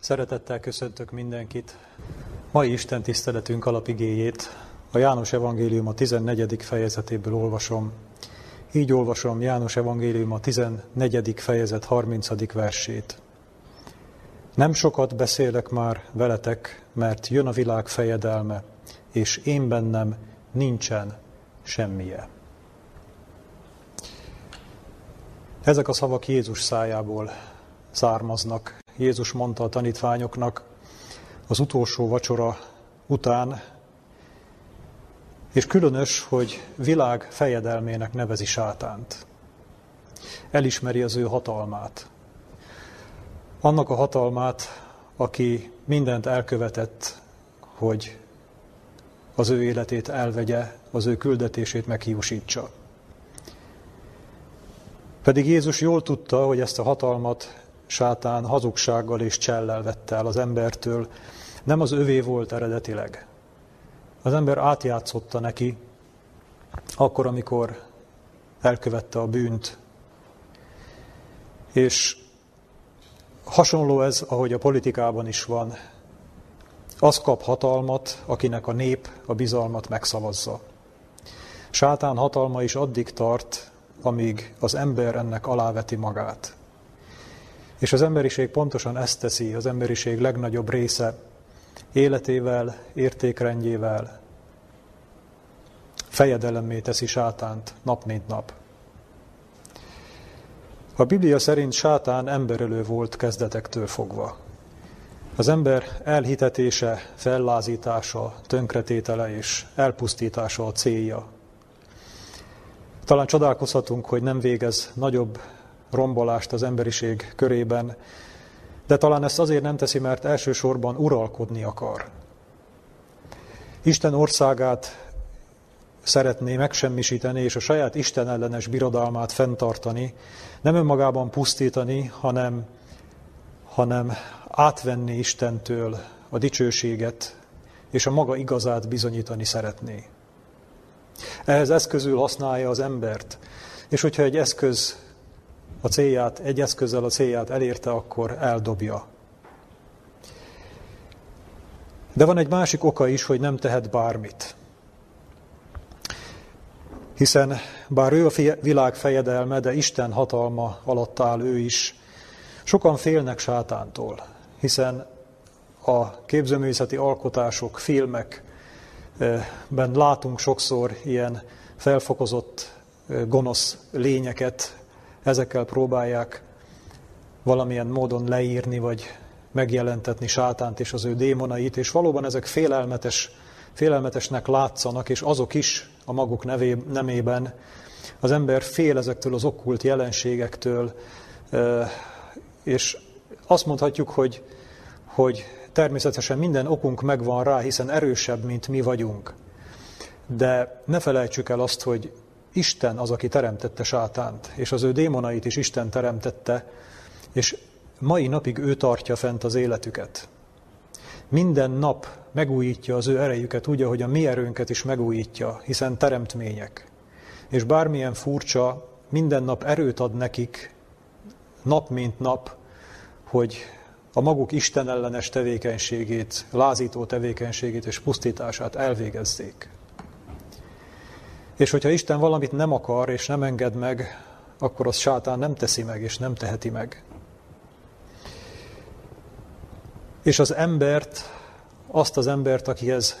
Szeretettel köszöntök mindenkit. Mai Isten tiszteletünk alapigéjét a János Evangélium a 14. fejezetéből olvasom. Így olvasom János Evangélium a 14. fejezet 30. versét. Nem sokat beszélek már veletek, mert jön a világ fejedelme, és én bennem nincsen semmije. Ezek a szavak Jézus szájából származnak. Jézus mondta a tanítványoknak az utolsó vacsora után, és különös, hogy világ fejedelmének nevezi sátánt. Elismeri az ő hatalmát. Annak a hatalmát, aki mindent elkövetett, hogy az ő életét elvegye, az ő küldetését meghiúsítsa. Pedig Jézus jól tudta, hogy ezt a hatalmat sátán hazugsággal és csellel vette el az embertől. Nem az övé volt eredetileg. Az ember átjátszotta neki, akkor, amikor elkövette a bűnt. És hasonló ez, ahogy a politikában is van. Az kap hatalmat, akinek a nép a bizalmat megszavazza. Sátán hatalma is addig tart, amíg az ember ennek aláveti magát. És az emberiség pontosan ezt teszi, az emberiség legnagyobb része életével, értékrendjével, fejedelemmé teszi sátánt nap mint nap. A Biblia szerint sátán emberölő volt kezdetektől fogva. Az ember elhitetése, fellázítása, tönkretétele és elpusztítása a célja. Talán csodálkozhatunk, hogy nem végez nagyobb rombolást az emberiség körében, de talán ezt azért nem teszi, mert elsősorban uralkodni akar. Isten országát szeretné megsemmisíteni, és a saját Isten ellenes birodalmát fenntartani, nem önmagában pusztítani, hanem, hanem átvenni Istentől a dicsőséget, és a maga igazát bizonyítani szeretné. Ehhez eszközül használja az embert, és hogyha egy eszköz a célját, egy eszközzel a célját elérte, akkor eldobja. De van egy másik oka is, hogy nem tehet bármit. Hiszen bár ő a világ fejedelme, de Isten hatalma alatt áll ő is, sokan félnek sátántól, hiszen a képzőművészeti alkotások, filmekben látunk sokszor ilyen felfokozott gonosz lényeket, ezekkel próbálják valamilyen módon leírni, vagy megjelentetni sátánt és az ő démonait, és valóban ezek félelmetes, félelmetesnek látszanak, és azok is a maguk nevé, nemében. Az ember fél ezektől az okkult jelenségektől, és azt mondhatjuk, hogy, hogy természetesen minden okunk megvan rá, hiszen erősebb, mint mi vagyunk. De ne felejtsük el azt, hogy Isten az, aki teremtette sátánt, és az ő démonait is Isten teremtette, és mai napig ő tartja fent az életüket. Minden nap megújítja az ő erejüket úgy, ahogy a mi erőnket is megújítja, hiszen teremtmények. És bármilyen furcsa, minden nap erőt ad nekik, nap mint nap, hogy a maguk Isten ellenes tevékenységét, lázító tevékenységét és pusztítását elvégezzék. És hogyha Isten valamit nem akar és nem enged meg, akkor az sátán nem teszi meg és nem teheti meg. És az embert, azt az embert, akihez,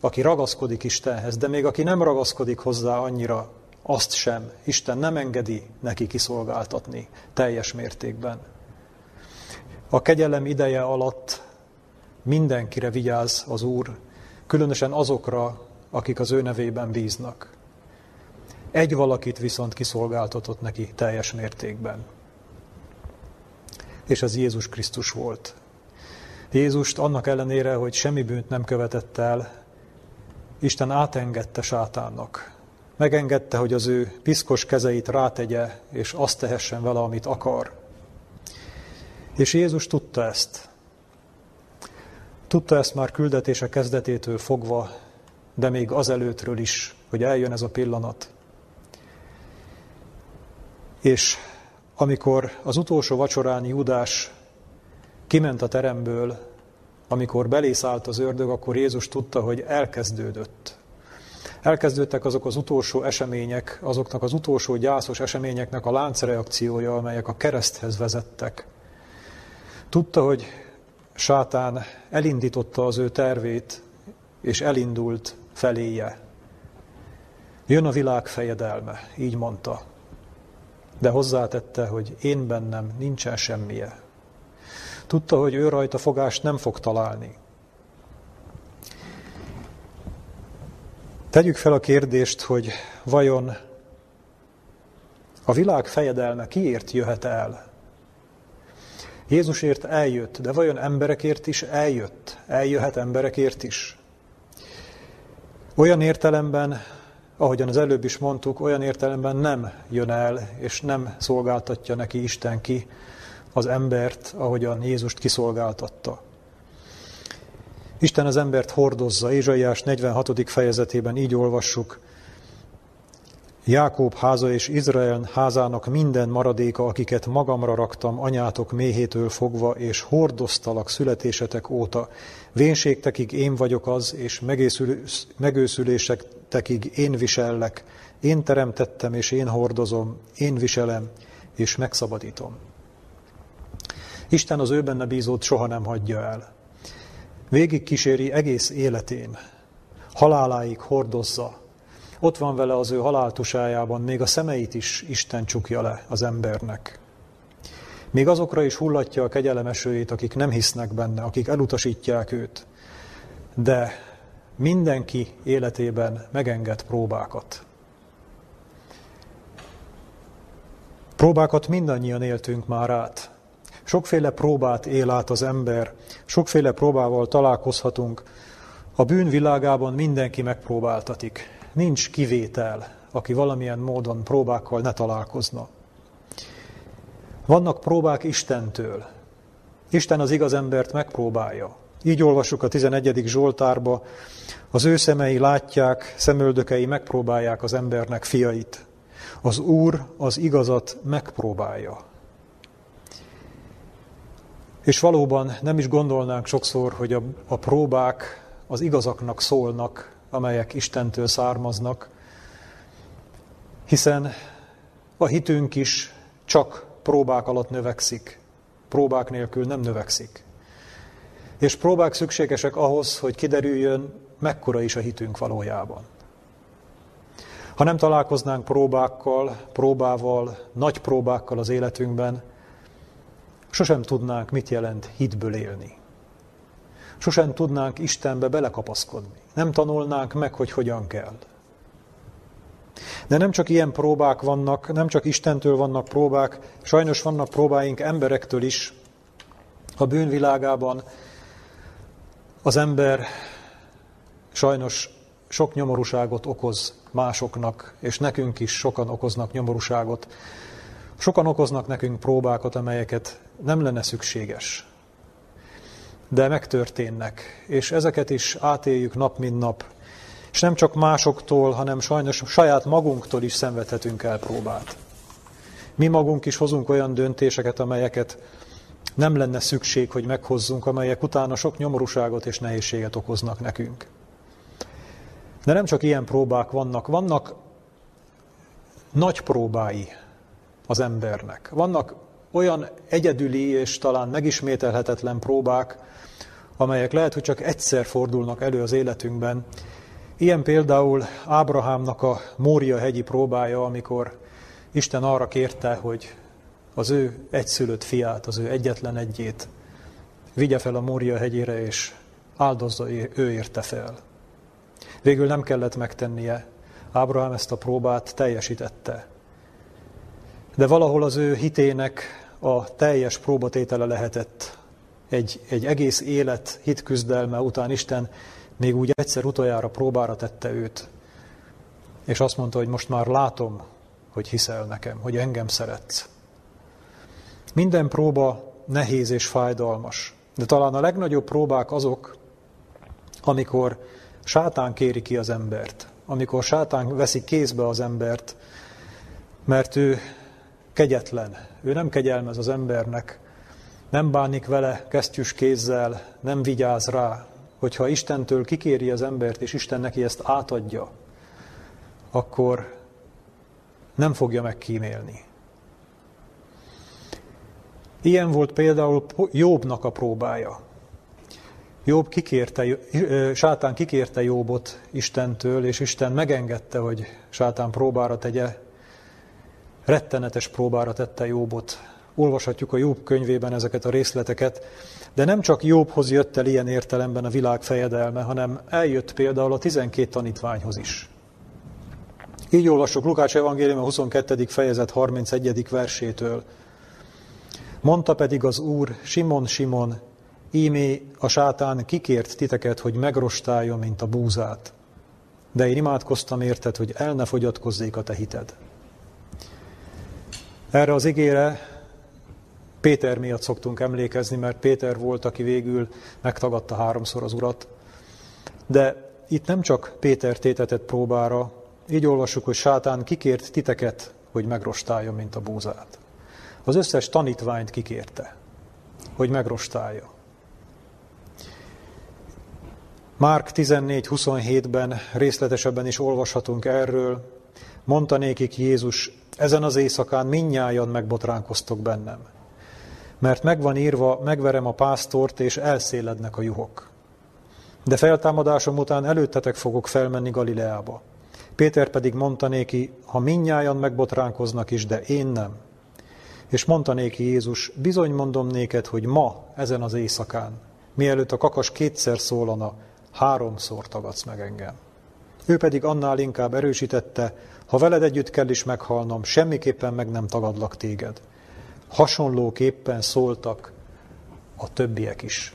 aki ragaszkodik Istenhez, de még aki nem ragaszkodik hozzá annyira, azt sem. Isten nem engedi neki kiszolgáltatni teljes mértékben. A kegyelem ideje alatt mindenkire vigyáz az Úr, különösen azokra, akik az ő nevében bíznak. Egy valakit viszont kiszolgáltatott neki teljes mértékben. És az Jézus Krisztus volt. Jézust annak ellenére, hogy semmi bűnt nem követett el, Isten átengedte sátánnak. Megengedte, hogy az ő piszkos kezeit rátegye, és azt tehessen vele, amit akar. És Jézus tudta ezt. Tudta ezt már küldetése kezdetétől fogva, de még azelőttről is, hogy eljön ez a pillanat. És amikor az utolsó vacsorán Júdás kiment a teremből, amikor belészállt az ördög, akkor Jézus tudta, hogy elkezdődött. Elkezdődtek azok az utolsó események, azoknak az utolsó gyászos eseményeknek a láncreakciója, amelyek a kereszthez vezettek. Tudta, hogy sátán elindította az ő tervét, és elindult feléje. Jön a világ fejedelme, így mondta. De hozzátette, hogy én bennem nincsen semmije. Tudta, hogy ő rajta fogást nem fog találni. Tegyük fel a kérdést, hogy vajon a világ fejedelme kiért jöhet el? Jézusért eljött, de vajon emberekért is eljött? Eljöhet emberekért is? Olyan értelemben, ahogyan az előbb is mondtuk, olyan értelemben nem jön el, és nem szolgáltatja neki Isten ki az embert, ahogyan Jézust kiszolgáltatta. Isten az embert hordozza. Ézsaiás 46. fejezetében így olvassuk. Jákob háza és Izrael házának minden maradéka, akiket magamra raktam anyátok méhétől fogva, és hordoztalak születésetek óta. Vénségtekig én vagyok az, és megőszülésektekig én visellek. Én teremtettem, és én hordozom, én viselem, és megszabadítom. Isten az ő benne bízót soha nem hagyja el. Végig kíséri egész életén, haláláig hordozza. Ott van vele az ő haláltusájában, még a szemeit is Isten csukja le az embernek. Még azokra is hullatja a kegyelemesőjét, akik nem hisznek benne, akik elutasítják őt. De mindenki életében megenged próbákat. Próbákat mindannyian éltünk már át. Sokféle próbát él át az ember, sokféle próbával találkozhatunk. A bűn világában mindenki megpróbáltatik. Nincs kivétel, aki valamilyen módon próbákkal ne találkozna. Vannak próbák Istentől. Isten az igaz embert megpróbálja. Így olvassuk a 11. Zsoltárba, az ő szemei látják, szemöldökei megpróbálják az embernek fiait. Az Úr az igazat megpróbálja. És valóban nem is gondolnánk sokszor, hogy a, a próbák az igazaknak szólnak, amelyek Istentől származnak, hiszen a hitünk is csak próbák alatt növekszik, próbák nélkül nem növekszik. És próbák szükségesek ahhoz, hogy kiderüljön, mekkora is a hitünk valójában. Ha nem találkoznánk próbákkal, próbával, nagy próbákkal az életünkben, Sosem tudnánk, mit jelent hitből élni. Sosem tudnánk Istenbe belekapaszkodni. Nem tanulnánk meg, hogy hogyan kell. De nem csak ilyen próbák vannak, nem csak Istentől vannak próbák, sajnos vannak próbáink emberektől is. A bűnvilágában az ember sajnos sok nyomorúságot okoz másoknak, és nekünk is sokan okoznak nyomorúságot. Sokan okoznak nekünk próbákat, amelyeket nem lenne szükséges. De megtörténnek, és ezeket is átéljük nap, mint nap. És nem csak másoktól, hanem sajnos saját magunktól is szenvedhetünk el próbát. Mi magunk is hozunk olyan döntéseket, amelyeket nem lenne szükség, hogy meghozzunk, amelyek utána sok nyomorúságot és nehézséget okoznak nekünk. De nem csak ilyen próbák vannak, vannak nagy próbái az embernek. Vannak olyan egyedüli és talán megismételhetetlen próbák, amelyek lehet, hogy csak egyszer fordulnak elő az életünkben. Ilyen például Ábrahámnak a Mória hegyi próbája, amikor Isten arra kérte, hogy az ő egyszülött fiát, az ő egyetlen egyét vigye fel a Mória hegyére, és áldozza ő érte fel. Végül nem kellett megtennie. Ábrahám ezt a próbát teljesítette. De valahol az ő hitének a teljes próbatétele lehetett egy, egy egész élet hitküzdelme után Isten még úgy egyszer utoljára próbára tette őt, és azt mondta, hogy most már látom, hogy hiszel nekem, hogy engem szeretsz. Minden próba nehéz és fájdalmas, de talán a legnagyobb próbák azok, amikor sátán kéri ki az embert, amikor sátán veszi kézbe az embert, mert ő kegyetlen, ő nem kegyelmez az embernek, nem bánik vele kesztyűs kézzel, nem vigyáz rá, hogyha Istentől kikéri az embert, és Isten neki ezt átadja, akkor nem fogja megkímélni. Ilyen volt például Jobbnak a próbája. Jobb kikérte, sátán kikérte Jobbot Istentől, és Isten megengedte, hogy sátán próbára tegye, rettenetes próbára tette Jobbot. Olvashatjuk a Jobb könyvében ezeket a részleteket, de nem csak Jobbhoz jött el ilyen értelemben a világ fejedelme, hanem eljött például a 12 tanítványhoz is. Így olvasok Lukács evangélium a 22. fejezet 31. versétől. Mondta pedig az Úr, Simon, Simon, ímé a sátán kikért titeket, hogy megrostáljon, mint a búzát. De én imádkoztam érted, hogy el ne fogyatkozzék a te hited. Erre az igére Péter miatt szoktunk emlékezni, mert Péter volt, aki végül megtagadta háromszor az urat. De itt nem csak Péter tétetett próbára, így olvassuk, hogy sátán kikért titeket, hogy megrostáljon, mint a búzát. Az összes tanítványt kikérte, hogy megrostálja. Márk 14.27-ben részletesebben is olvashatunk erről. Mondta nékik Jézus, ezen az éjszakán minnyájan megbotránkoztok bennem. Mert megvan írva, megverem a pásztort, és elszélednek a juhok. De feltámadásom után előttetek fogok felmenni Galileába. Péter pedig mondta néki, ha minnyájan megbotránkoznak is, de én nem. És mondta néki Jézus, bizony mondom néked, hogy ma, ezen az éjszakán, mielőtt a kakas kétszer szólana, háromszor tagadsz meg engem. Ő pedig annál inkább erősítette, ha veled együtt kell is meghalnom, semmiképpen meg nem tagadlak téged. Hasonlóképpen szóltak a többiek is.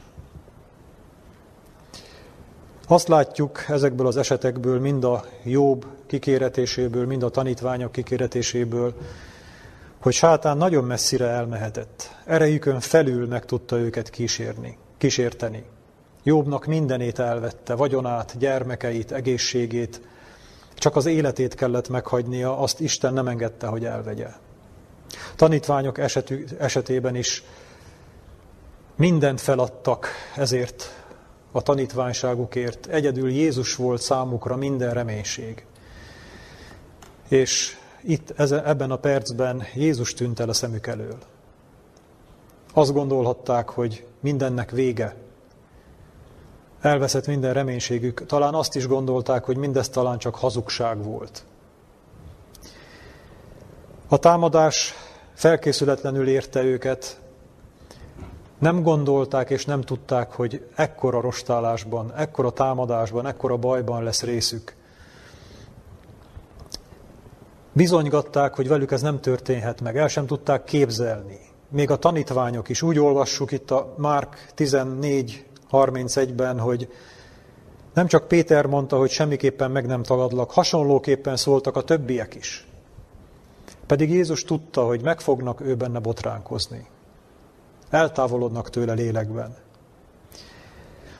Azt látjuk ezekből az esetekből, mind a jobb kikéretéséből, mind a tanítványok kikéretéséből, hogy sátán nagyon messzire elmehetett. Erejükön felül meg tudta őket kísérni, kísérteni. Jobbnak mindenét elvette, vagyonát, gyermekeit, egészségét, csak az életét kellett meghagynia, azt Isten nem engedte, hogy elvegye. Tanítványok esetű, esetében is mindent feladtak ezért a tanítványságukért. Egyedül Jézus volt számukra minden reménység. És itt ebben a percben Jézus tűnt el a szemük elől. Azt gondolhatták, hogy mindennek vége, Elveszett minden reménységük. Talán azt is gondolták, hogy mindez talán csak hazugság volt. A támadás felkészületlenül érte őket, nem gondolták és nem tudták, hogy ekkora rostálásban, ekkora támadásban, ekkora bajban lesz részük. Bizonygatták, hogy velük ez nem történhet meg, el sem tudták képzelni. Még a tanítványok is, úgy olvassuk itt a Márk 14 31-ben, hogy nem csak Péter mondta, hogy semmiképpen meg nem tagadlak, hasonlóképpen szóltak a többiek is. Pedig Jézus tudta, hogy meg fognak ő benne botránkozni. Eltávolodnak tőle lélekben.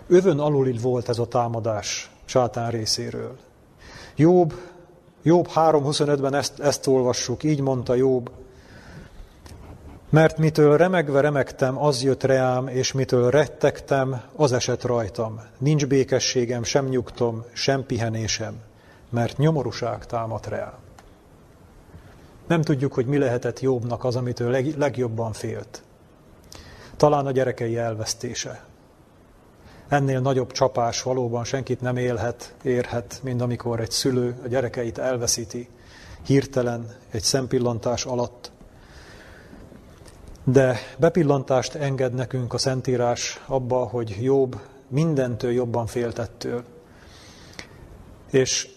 Övön alulil volt ez a támadás sátán részéről. Jobb, Jobb 3.25-ben ezt, ezt olvassuk, így mondta Jobb, mert mitől remegve remegtem, az jött reám, és mitől rettegtem, az esett rajtam. Nincs békességem, sem nyugtom, sem pihenésem, mert nyomorúság támad reám. Nem tudjuk, hogy mi lehetett Jobbnak az, amitől leg, legjobban félt. Talán a gyerekei elvesztése. Ennél nagyobb csapás valóban senkit nem élhet, érhet, mint amikor egy szülő a gyerekeit elveszíti, hirtelen, egy szempillantás alatt, de bepillantást enged nekünk a Szentírás abba, hogy jobb mindentől jobban féltettől. És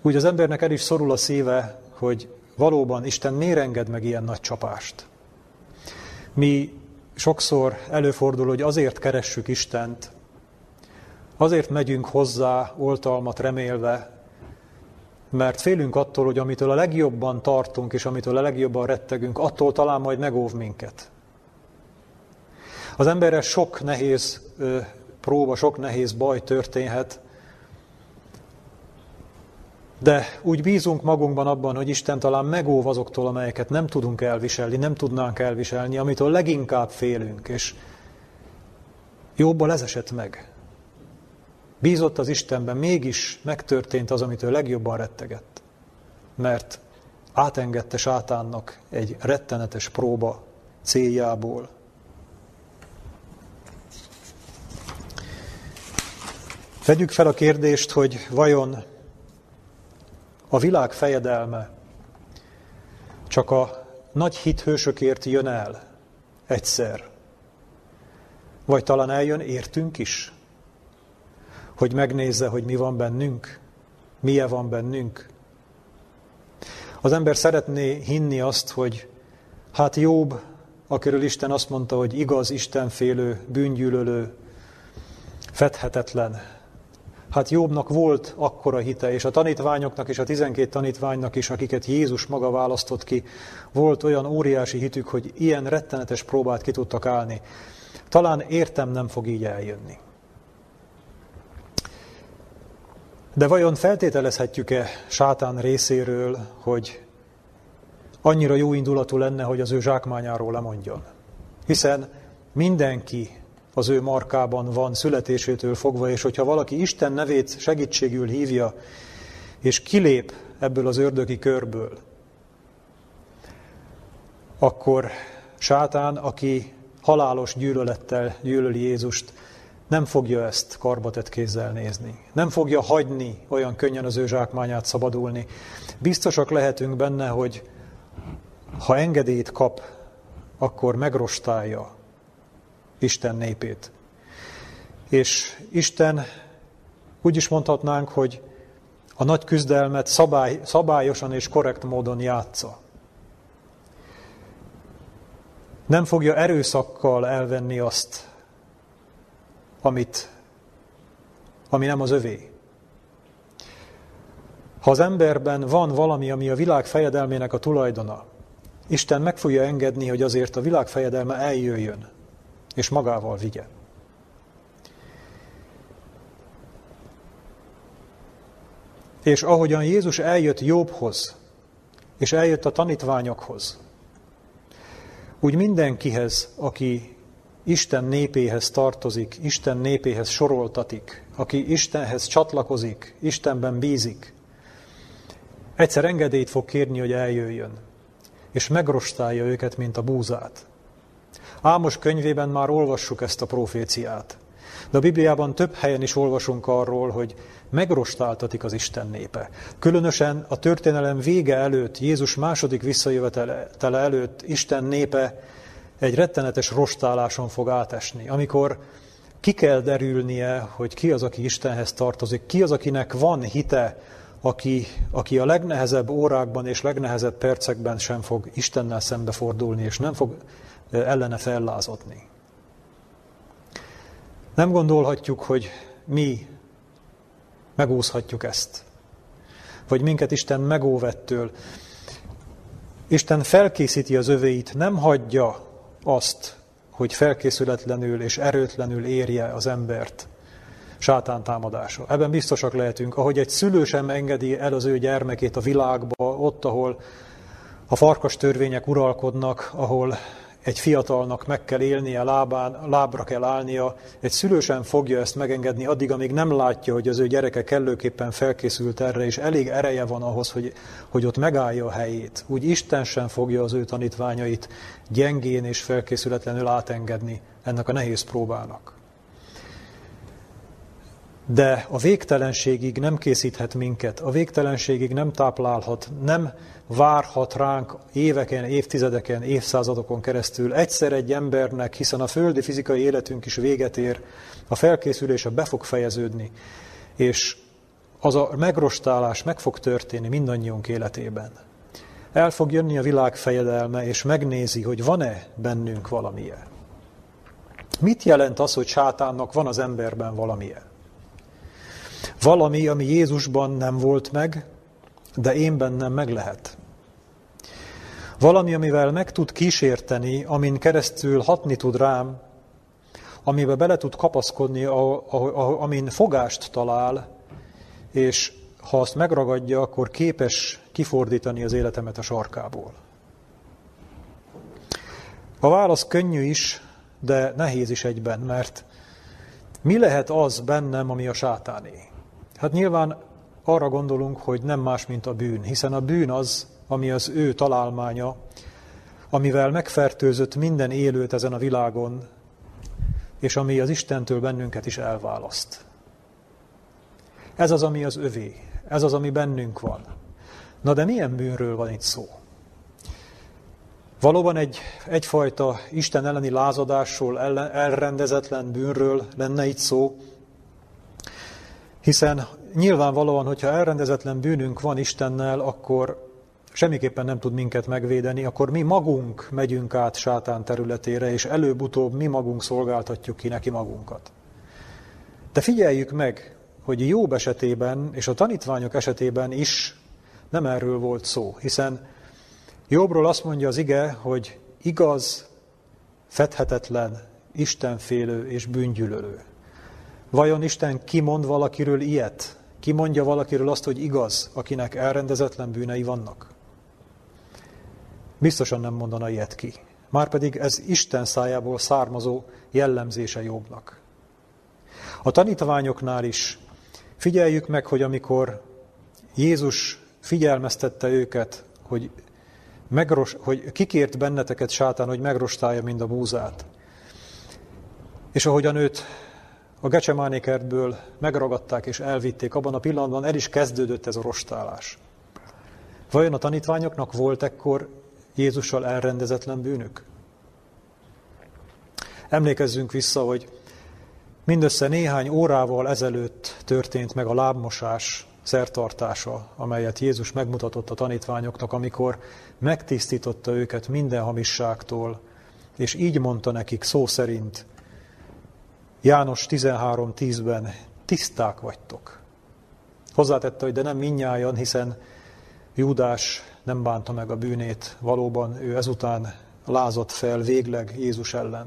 úgy az embernek el is szorul a szíve, hogy valóban Isten miért enged meg ilyen nagy csapást. Mi sokszor előfordul, hogy azért keressük Istent, azért megyünk hozzá oltalmat remélve, mert félünk attól, hogy amitől a legjobban tartunk, és amitől a legjobban rettegünk, attól talán majd megóv minket. Az emberre sok nehéz próba, sok nehéz baj történhet, De úgy bízunk magunkban abban, hogy Isten talán megóv azoktól, amelyeket nem tudunk elviselni, nem tudnánk elviselni, amitől leginkább félünk, és jobban ez esett meg. Bízott az Istenben, mégis megtörtént az, amitől legjobban rettegett. Mert átengedte sátánnak egy rettenetes próba céljából. Vegyük fel a kérdést, hogy vajon a világ fejedelme. Csak a nagy hithősökért jön el egyszer, vagy talán eljön értünk is, hogy megnézze, hogy mi van bennünk, milyen van bennünk. Az ember szeretné hinni azt, hogy hát Jobb, akiről Isten azt mondta, hogy igaz, Istenfélő, bűngyűlölő, fedhetetlen, Hát Jobbnak volt akkora hite, és a tanítványoknak és a tizenkét tanítványnak is, akiket Jézus maga választott ki, volt olyan óriási hitük, hogy ilyen rettenetes próbát ki tudtak állni. Talán értem nem fog így eljönni. De vajon feltételezhetjük-e sátán részéről, hogy annyira jó indulatú lenne, hogy az ő zsákmányáról lemondjon? Hiszen mindenki az ő markában van születésétől fogva, és hogyha valaki Isten nevét segítségül hívja, és kilép ebből az ördögi körből, akkor sátán, aki halálos gyűlölettel gyűlöli Jézust, nem fogja ezt karbatett kézzel nézni. Nem fogja hagyni olyan könnyen az ő zsákmányát szabadulni. Biztosak lehetünk benne, hogy ha engedélyt kap, akkor megrostálja Isten népét. És Isten úgy is mondhatnánk, hogy a nagy küzdelmet szabály, szabályosan és korrekt módon játsza. Nem fogja erőszakkal elvenni azt, amit, ami nem az övé. Ha az emberben van valami, ami a világ fejedelmének a tulajdona, Isten meg fogja engedni, hogy azért a világ fejedelme eljöjjön és magával vigye. És ahogyan Jézus eljött Jobbhoz, és eljött a tanítványokhoz, úgy mindenkihez, aki Isten népéhez tartozik, Isten népéhez soroltatik, aki Istenhez csatlakozik, Istenben bízik, egyszer engedélyt fog kérni, hogy eljöjjön, és megrostálja őket, mint a búzát. Ámos könyvében már olvassuk ezt a proféciát. De a Bibliában több helyen is olvasunk arról, hogy megrostáltatik az Isten népe. Különösen a történelem vége előtt, Jézus második visszajövetele előtt Isten népe egy rettenetes rostáláson fog átesni, amikor ki kell derülnie, hogy ki az, aki Istenhez tartozik, ki az, akinek van hite, aki, aki a legnehezebb órákban és legnehezebb percekben sem fog Istennel szembefordulni, és nem fog ellene fellázadni. Nem gondolhatjuk, hogy mi megúszhatjuk ezt, vagy minket Isten megóvettől. Isten felkészíti az övéit, nem hagyja azt, hogy felkészületlenül és erőtlenül érje az embert sátán támadása. Ebben biztosak lehetünk, ahogy egy szülő sem engedi el az ő gyermekét a világba, ott, ahol a farkas törvények uralkodnak, ahol egy fiatalnak meg kell élnie, lábán, lábra kell állnia, egy szülő sem fogja ezt megengedni addig, amíg nem látja, hogy az ő gyereke kellőképpen felkészült erre, és elég ereje van ahhoz, hogy, hogy ott megállja a helyét. Úgy Isten sem fogja az ő tanítványait gyengén és felkészületlenül átengedni ennek a nehéz próbának. De a végtelenségig nem készíthet minket, a végtelenségig nem táplálhat, nem várhat ránk éveken, évtizedeken, évszázadokon keresztül egyszer egy embernek, hiszen a földi fizikai életünk is véget ér, a felkészülése be fog fejeződni, és az a megrostálás meg fog történni mindannyiunk életében. El fog jönni a világ fejedelme, és megnézi, hogy van-e bennünk valamilyen. Mit jelent az, hogy sátánnak van az emberben valamilyen? Valami, ami Jézusban nem volt meg, de én bennem meg lehet. Valami, amivel meg tud kísérteni, amin keresztül hatni tud rám, amiben bele tud kapaszkodni, amin fogást talál, és ha azt megragadja, akkor képes kifordítani az életemet a sarkából? A válasz könnyű is, de nehéz is egyben, mert mi lehet az bennem, ami a sátáné? Hát nyilván arra gondolunk, hogy nem más, mint a bűn, hiszen a bűn az, ami az ő találmánya, amivel megfertőzött minden élőt ezen a világon, és ami az Istentől bennünket is elválaszt. Ez az, ami az övé, ez az, ami bennünk van. Na de milyen bűnről van itt szó? Valóban egy, egyfajta Isten elleni lázadásról, ellen, elrendezetlen bűnről lenne itt szó, hiszen nyilvánvalóan, hogyha elrendezetlen bűnünk van Istennel, akkor semmiképpen nem tud minket megvédeni, akkor mi magunk megyünk át sátán területére, és előbb-utóbb mi magunk szolgáltatjuk ki neki magunkat. De figyeljük meg, hogy Jobb esetében és a tanítványok esetében is nem erről volt szó, hiszen Jobbról azt mondja az ige, hogy igaz, fedhetetlen, istenfélő és bűngyűlölő. Vajon Isten kimond valakiről ilyet? Kimondja valakiről azt, hogy igaz, akinek elrendezetlen bűnei vannak? Biztosan nem mondana ilyet ki. Márpedig ez Isten szájából származó jellemzése Jobbnak. A tanítványoknál is figyeljük meg, hogy amikor Jézus figyelmeztette őket, hogy, megros, hogy kikért benneteket sátán, hogy megrostálja mind a búzát. És ahogyan őt a Gecsemáné kertből megragadták és elvitték, abban a pillanatban el is kezdődött ez a rostálás. Vajon a tanítványoknak volt ekkor Jézussal elrendezetlen bűnök? Emlékezzünk vissza, hogy mindössze néhány órával ezelőtt történt meg a lábmosás szertartása, amelyet Jézus megmutatott a tanítványoknak, amikor megtisztította őket minden hamisságtól, és így mondta nekik szó szerint, János 13.10-ben, tiszták vagytok. Hozzátette, hogy de nem minnyájan, hiszen Júdás nem bánta meg a bűnét, valóban ő ezután lázadt fel végleg Jézus ellen.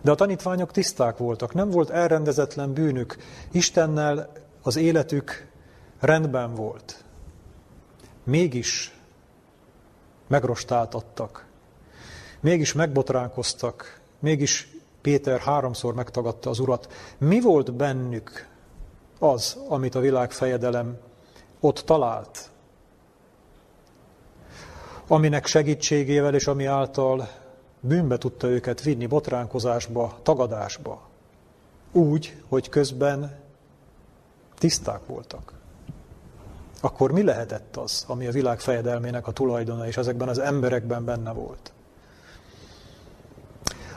De a tanítványok tiszták voltak, nem volt elrendezetlen bűnük, Istennel az életük rendben volt. Mégis megrostáltattak, mégis megbotránkoztak, mégis Péter háromszor megtagadta az urat. Mi volt bennük az, amit a világ fejedelem ott talált? Aminek segítségével és ami által bűnbe tudta őket vinni, botránkozásba, tagadásba. Úgy, hogy közben tiszták voltak. Akkor mi lehetett az, ami a világ fejedelmének a tulajdona, és ezekben az emberekben benne volt?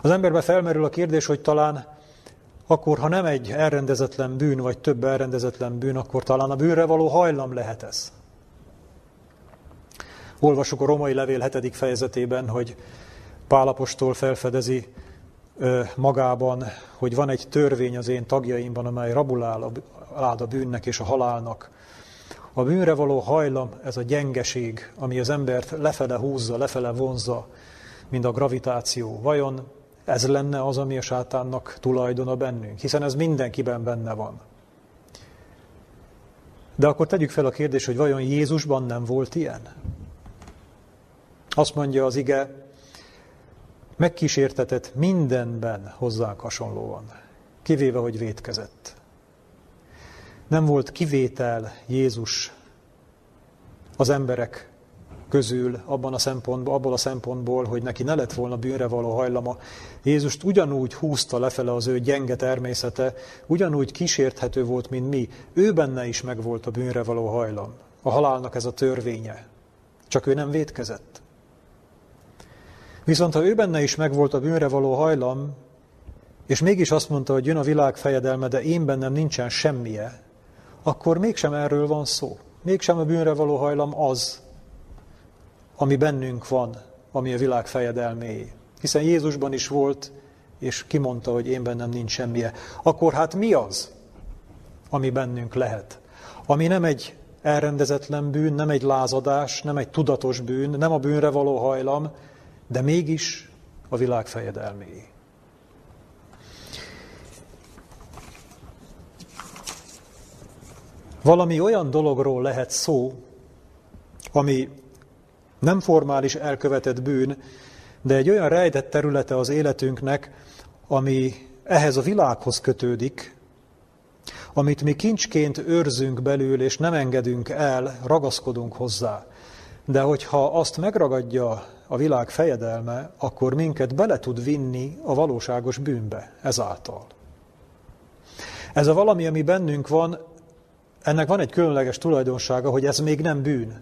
Az emberben felmerül a kérdés, hogy talán akkor, ha nem egy elrendezetlen bűn, vagy több elrendezetlen bűn, akkor talán a bűnre való hajlam lehet ez. Olvasok a romai levél hetedik fejezetében, hogy Pálapostól felfedezi magában, hogy van egy törvény az én tagjaimban, amely rabulál a bűnnek és a halálnak. A bűnre való hajlam, ez a gyengeség, ami az embert lefele húzza, lefele vonzza, mint a gravitáció. Vajon ez lenne az, ami a sátánnak tulajdona bennünk, hiszen ez mindenkiben benne van. De akkor tegyük fel a kérdést, hogy vajon Jézusban nem volt ilyen? Azt mondja az ige, megkísértetett mindenben hozzánk hasonlóan, kivéve, hogy vétkezett. Nem volt kivétel Jézus az emberek közül abban a szempontból, abból a szempontból, hogy neki ne lett volna bűnre való hajlama. Jézust ugyanúgy húzta lefele az ő gyenge természete, ugyanúgy kísérthető volt, mint mi. Ő benne is megvolt a bűnre való hajlam. A halálnak ez a törvénye. Csak ő nem vétkezett. Viszont ha ő benne is megvolt a bűnre való hajlam, és mégis azt mondta, hogy jön a világ fejedelme, de én bennem nincsen semmije, akkor mégsem erről van szó. Mégsem a bűnre való hajlam az, ami bennünk van, ami a világ fejedelméjé. Hiszen Jézusban is volt, és kimondta, hogy én bennem nincs semmije. Akkor hát mi az, ami bennünk lehet? Ami nem egy elrendezetlen bűn, nem egy lázadás, nem egy tudatos bűn, nem a bűnre való hajlam, de mégis a világ fejedelméjé. Valami olyan dologról lehet szó, ami nem formális elkövetett bűn, de egy olyan rejtett területe az életünknek, ami ehhez a világhoz kötődik, amit mi kincsként őrzünk belül, és nem engedünk el, ragaszkodunk hozzá. De hogyha azt megragadja a világ fejedelme, akkor minket bele tud vinni a valóságos bűnbe ezáltal. Ez a valami, ami bennünk van, ennek van egy különleges tulajdonsága, hogy ez még nem bűn.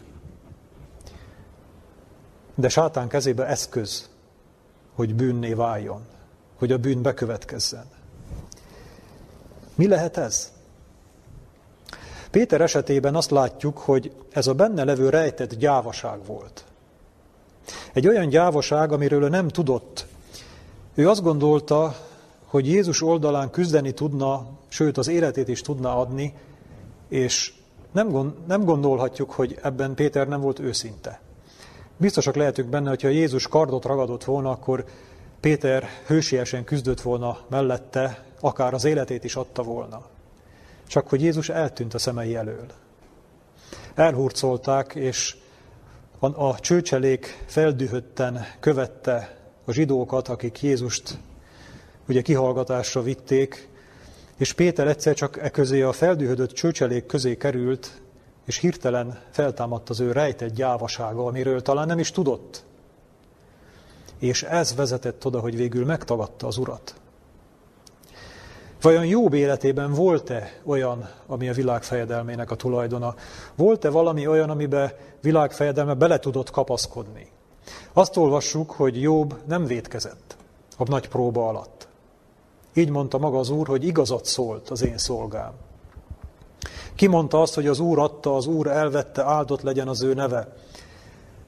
De sátán kezébe eszköz, hogy bűnné váljon, hogy a bűn bekövetkezzen. Mi lehet ez? Péter esetében azt látjuk, hogy ez a benne levő rejtett gyávaság volt. Egy olyan gyávaság, amiről ő nem tudott. Ő azt gondolta, hogy Jézus oldalán küzdeni tudna, sőt az életét is tudna adni, és nem, nem gondolhatjuk, hogy ebben Péter nem volt őszinte. Biztosak lehetünk benne, hogyha Jézus kardot ragadott volna, akkor Péter hősiesen küzdött volna mellette, akár az életét is adta volna. Csak hogy Jézus eltűnt a szemei elől. Elhurcolták, és a, csőcselék feldühötten követte a zsidókat, akik Jézust ugye kihallgatásra vitték, és Péter egyszer csak e közé a feldühödött csőcselék közé került, és hirtelen feltámadt az ő rejtett gyávasága, amiről talán nem is tudott. És ez vezetett oda, hogy végül megtagadta az urat. Vajon Jobb életében volt-e olyan, ami a világfejedelmének a tulajdona? Volt-e valami olyan, amiben világfejedelme bele tudott kapaszkodni? Azt olvassuk, hogy Jobb nem védkezett a nagy próba alatt. Így mondta maga az Úr, hogy igazat szólt az én szolgám. Kimondta azt, hogy az Úr adta, az Úr elvette, áldott legyen az ő neve.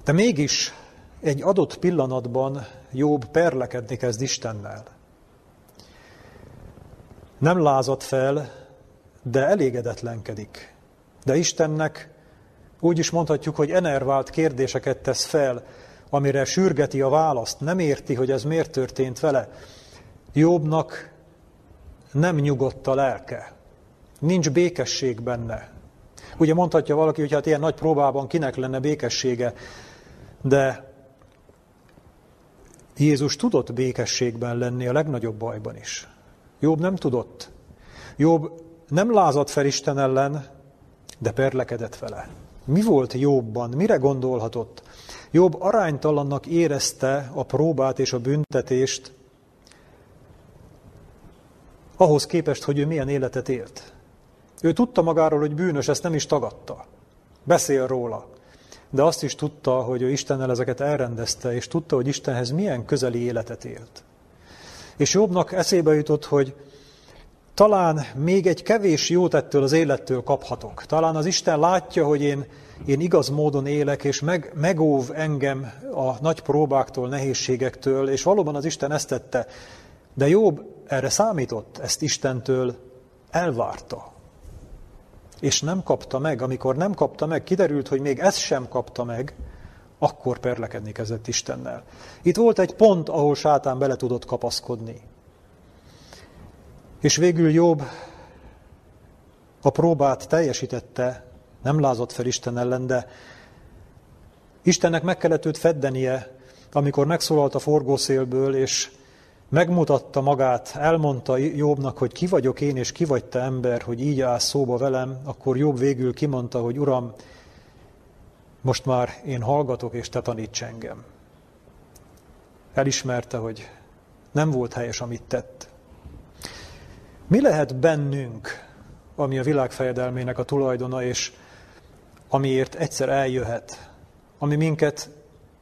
De mégis egy adott pillanatban Jobb perlekedni kezd Istennel. Nem lázad fel, de elégedetlenkedik. De Istennek úgy is mondhatjuk, hogy enervált kérdéseket tesz fel, amire sürgeti a választ, nem érti, hogy ez miért történt vele. Jobbnak nem nyugodt a lelke. Nincs békesség benne. Ugye mondhatja valaki, hogy hát ilyen nagy próbában kinek lenne békessége, de Jézus tudott békességben lenni a legnagyobb bajban is. Jobb nem tudott. Jobb nem lázadt fel Isten ellen, de perlekedett vele. Mi volt Jobbban? Mire gondolhatott? Jobb aránytalannak érezte a próbát és a büntetést, ahhoz képest, hogy ő milyen életet élt. Ő tudta magáról, hogy bűnös, ezt nem is tagadta. Beszél róla. De azt is tudta, hogy ő Istennel ezeket elrendezte, és tudta, hogy Istenhez milyen közeli életet élt. És Jobbnak eszébe jutott, hogy talán még egy kevés jót ettől az élettől kaphatok. Talán az Isten látja, hogy én, én igaz módon élek, és meg, megóv engem a nagy próbáktól, nehézségektől, és valóban az Isten ezt tette. De Jobb erre számított, ezt Istentől elvárta. És nem kapta meg. Amikor nem kapta meg, kiderült, hogy még ezt sem kapta meg, akkor perlekedni kezdett Istennel. Itt volt egy pont, ahol sátán bele tudott kapaszkodni. És végül Jobb a próbát teljesítette, nem lázott fel Isten ellen, de Istennek meg kellett őt feddenie, amikor megszólalt a forgószélből, és megmutatta magát, elmondta Jobbnak, hogy ki vagyok én, és ki vagy te ember, hogy így állsz szóba velem, akkor Jobb végül kimondta, hogy Uram, most már én hallgatok, és te taníts engem. Elismerte, hogy nem volt helyes, amit tett. Mi lehet bennünk, ami a világfejedelmének a tulajdona, és amiért egyszer eljöhet, ami minket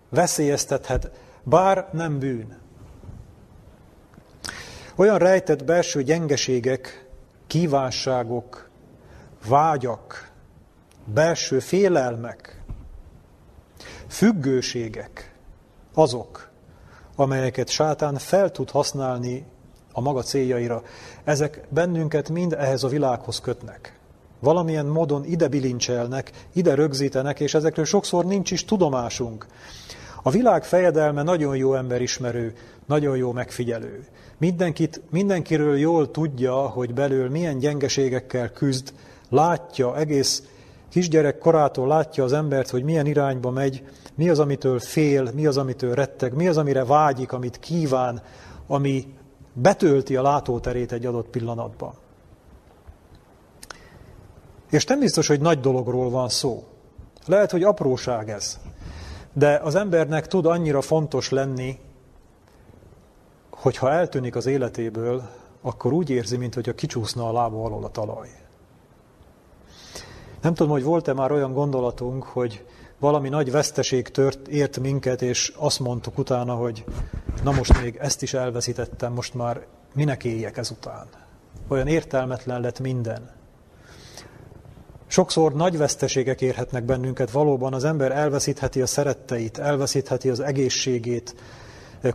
veszélyeztethet, bár nem bűn. Olyan rejtett belső gyengeségek, kívánságok, vágyak, belső félelmek, függőségek azok, amelyeket sátán fel tud használni a maga céljaira. Ezek bennünket mind ehhez a világhoz kötnek. Valamilyen módon ide bilincselnek, ide rögzítenek, és ezekről sokszor nincs is tudomásunk. A világ fejedelme nagyon jó emberismerő, nagyon jó megfigyelő. Mindenkit, mindenkiről jól tudja, hogy belül milyen gyengeségekkel küzd, látja, egész kisgyerek korától látja az embert, hogy milyen irányba megy, mi az, amitől fél, mi az, amitől retteg, mi az, amire vágyik, amit kíván, ami betölti a látóterét egy adott pillanatban. És nem biztos, hogy nagy dologról van szó. Lehet, hogy apróság ez. De az embernek tud annyira fontos lenni, hogy ha eltűnik az életéből, akkor úgy érzi, mintha kicsúszna a lába alól a talaj. Nem tudom, hogy volt-e már olyan gondolatunk, hogy valami nagy veszteség tört, ért minket, és azt mondtuk utána, hogy na most még ezt is elveszítettem, most már minek éljek ezután. Olyan értelmetlen lett minden. Sokszor nagy veszteségek érhetnek bennünket, valóban az ember elveszítheti a szeretteit, elveszítheti az egészségét,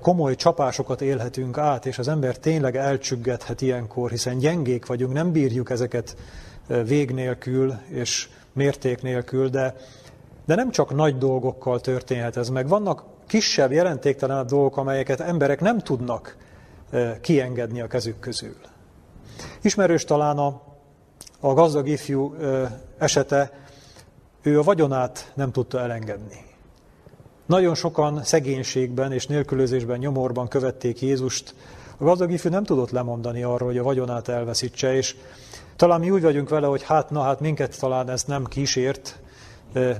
komoly csapásokat élhetünk át, és az ember tényleg elcsüggethet ilyenkor, hiszen gyengék vagyunk, nem bírjuk ezeket vég nélkül és mérték nélkül, de, de nem csak nagy dolgokkal történhet ez meg. Vannak kisebb, jelentéktelenebb dolgok, amelyeket emberek nem tudnak kiengedni a kezük közül. Ismerős talán a, a gazdag ifjú esete, ő a vagyonát nem tudta elengedni. Nagyon sokan szegénységben és nélkülözésben, nyomorban követték Jézust. A gazdag ifjú nem tudott lemondani arról, hogy a vagyonát elveszítse, és talán mi úgy vagyunk vele, hogy hát na, hát minket talán ez nem kísért,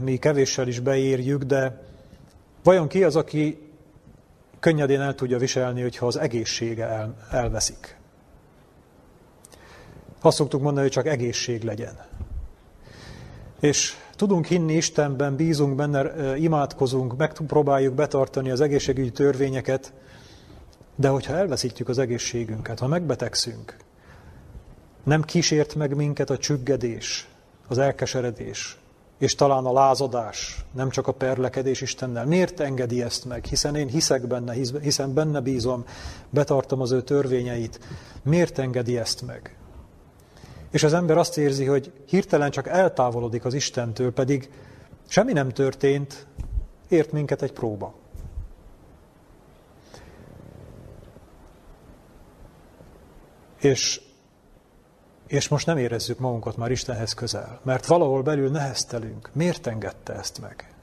mi kevéssel is beírjuk, de vajon ki az, aki könnyedén el tudja viselni, hogyha az egészsége el, elveszik? Azt szoktuk mondani, hogy csak egészség legyen. És tudunk hinni Istenben, bízunk benne, imádkozunk, megpróbáljuk betartani az egészségügyi törvényeket, de hogyha elveszítjük az egészségünket, ha megbetegszünk, nem kísért meg minket a csüggedés, az elkeseredés, és talán a lázadás, nem csak a perlekedés Istennel. Miért engedi ezt meg? Hiszen én hiszek benne, hiszen benne bízom, betartom az ő törvényeit. Miért engedi ezt meg? És az ember azt érzi, hogy hirtelen csak eltávolodik az Istentől, pedig semmi nem történt, ért minket egy próba. És, és most nem érezzük magunkat már Istenhez közel, mert valahol belül neheztelünk. Miért engedte ezt meg?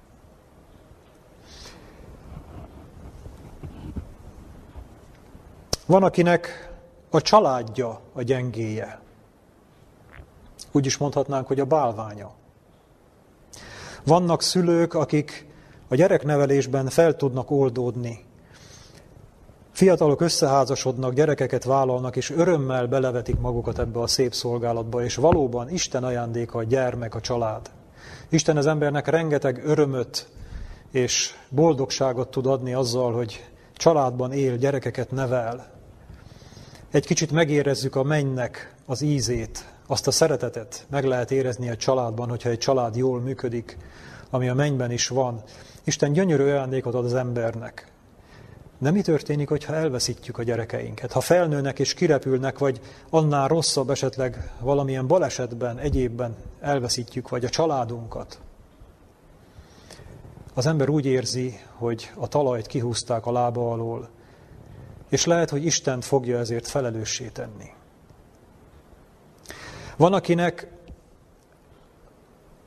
Van, akinek a családja a gyengéje. Úgy is mondhatnánk, hogy a bálványa. Vannak szülők, akik a gyereknevelésben fel tudnak oldódni. Fiatalok összeházasodnak, gyerekeket vállalnak, és örömmel belevetik magukat ebbe a szép szolgálatba, és valóban Isten ajándéka a gyermek, a család. Isten az embernek rengeteg örömöt és boldogságot tud adni azzal, hogy családban él, gyerekeket nevel. Egy kicsit megérezzük a mennynek az ízét, azt a szeretetet meg lehet érezni a családban, hogyha egy család jól működik, ami a mennyben is van. Isten gyönyörű ajándékot ad az embernek. De mi történik, hogyha elveszítjük a gyerekeinket? Ha felnőnek és kirepülnek, vagy annál rosszabb esetleg valamilyen balesetben, egyébben elveszítjük, vagy a családunkat? Az ember úgy érzi, hogy a talajt kihúzták a lába alól, és lehet, hogy Istent fogja ezért felelőssé tenni. Van, akinek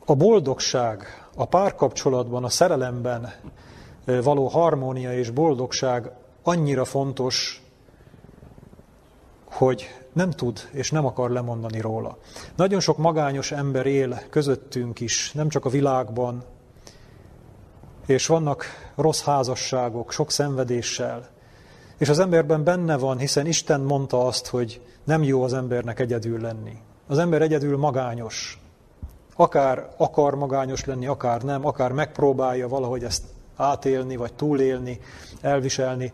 a boldogság, a párkapcsolatban, a szerelemben való harmónia és boldogság annyira fontos, hogy nem tud és nem akar lemondani róla. Nagyon sok magányos ember él közöttünk is, nem csak a világban, és vannak rossz házasságok, sok szenvedéssel. És az emberben benne van, hiszen Isten mondta azt, hogy nem jó az embernek egyedül lenni. Az ember egyedül magányos. Akár akar magányos lenni, akár nem, akár megpróbálja valahogy ezt átélni, vagy túlélni, elviselni.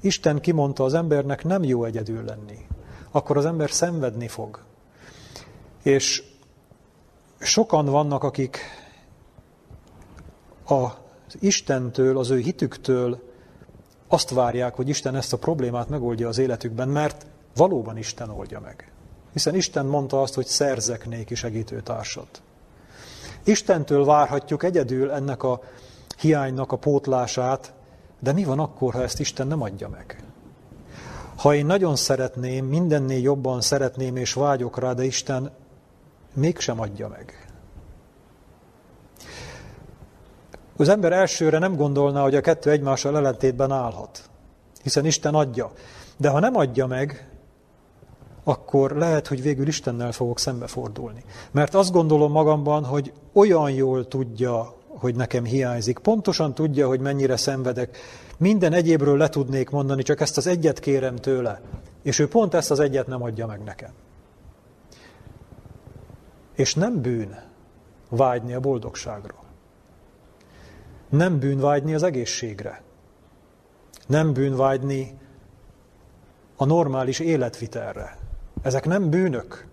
Isten kimondta az embernek, nem jó egyedül lenni. Akkor az ember szenvedni fog. És sokan vannak, akik az Istentől, az ő hitüktől azt várják, hogy Isten ezt a problémát megoldja az életükben, mert valóban Isten oldja meg. Hiszen Isten mondta azt, hogy szerzek néki segítőtársat. Istentől várhatjuk egyedül ennek a hiánynak a pótlását, de mi van akkor, ha ezt Isten nem adja meg? Ha én nagyon szeretném, mindennél jobban szeretném és vágyok rá, de Isten mégsem adja meg. Az ember elsőre nem gondolná, hogy a kettő egymással ellentétben állhat, hiszen Isten adja. De ha nem adja meg, akkor lehet, hogy végül Istennel fogok szembefordulni. Mert azt gondolom magamban, hogy olyan jól tudja, hogy nekem hiányzik, pontosan tudja, hogy mennyire szenvedek, minden egyébről le tudnék mondani, csak ezt az egyet kérem tőle, és ő pont ezt az egyet nem adja meg nekem. És nem bűn vágyni a boldogságra. Nem bűn vágyni az egészségre. Nem bűn vágyni a normális életvitelre. Ezek nem bűnök.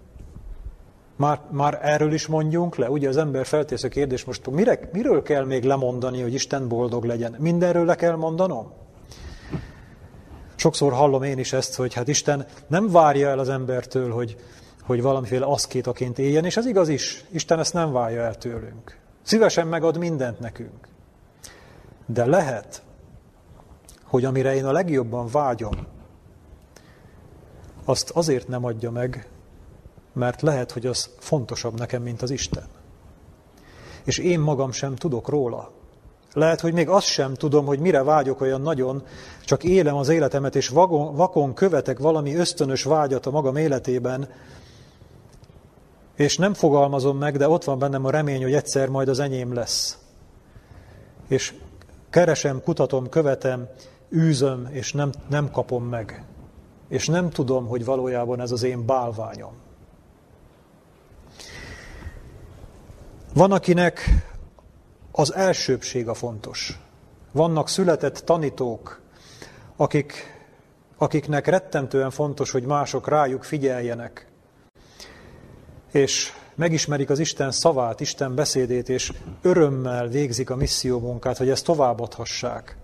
Már, már erről is mondjunk le. Ugye az ember feltész a kérdés, most mire, miről kell még lemondani, hogy Isten boldog legyen? Mindenről le kell mondanom? Sokszor hallom én is ezt, hogy hát Isten nem várja el az embertől, hogy, hogy valamiféle aszkétaként éljen, és ez igaz is. Isten ezt nem várja el tőlünk. Szívesen megad mindent nekünk. De lehet, hogy amire én a legjobban vágyom, azt azért nem adja meg, mert lehet, hogy az fontosabb nekem, mint az Isten. És én magam sem tudok róla. Lehet, hogy még azt sem tudom, hogy mire vágyok olyan nagyon, csak élem az életemet, és vakon, követek valami ösztönös vágyat a magam életében, és nem fogalmazom meg, de ott van bennem a remény, hogy egyszer majd az enyém lesz. És keresem, kutatom, követem, űzöm, és nem, nem kapom meg. És nem tudom, hogy valójában ez az én bálványom. Van, akinek az elsőbség a fontos. Vannak született tanítók, akik, akiknek rettentően fontos, hogy mások rájuk figyeljenek, és megismerik az Isten szavát, Isten beszédét, és örömmel végzik a misszió munkát, hogy ezt továbbadhassák.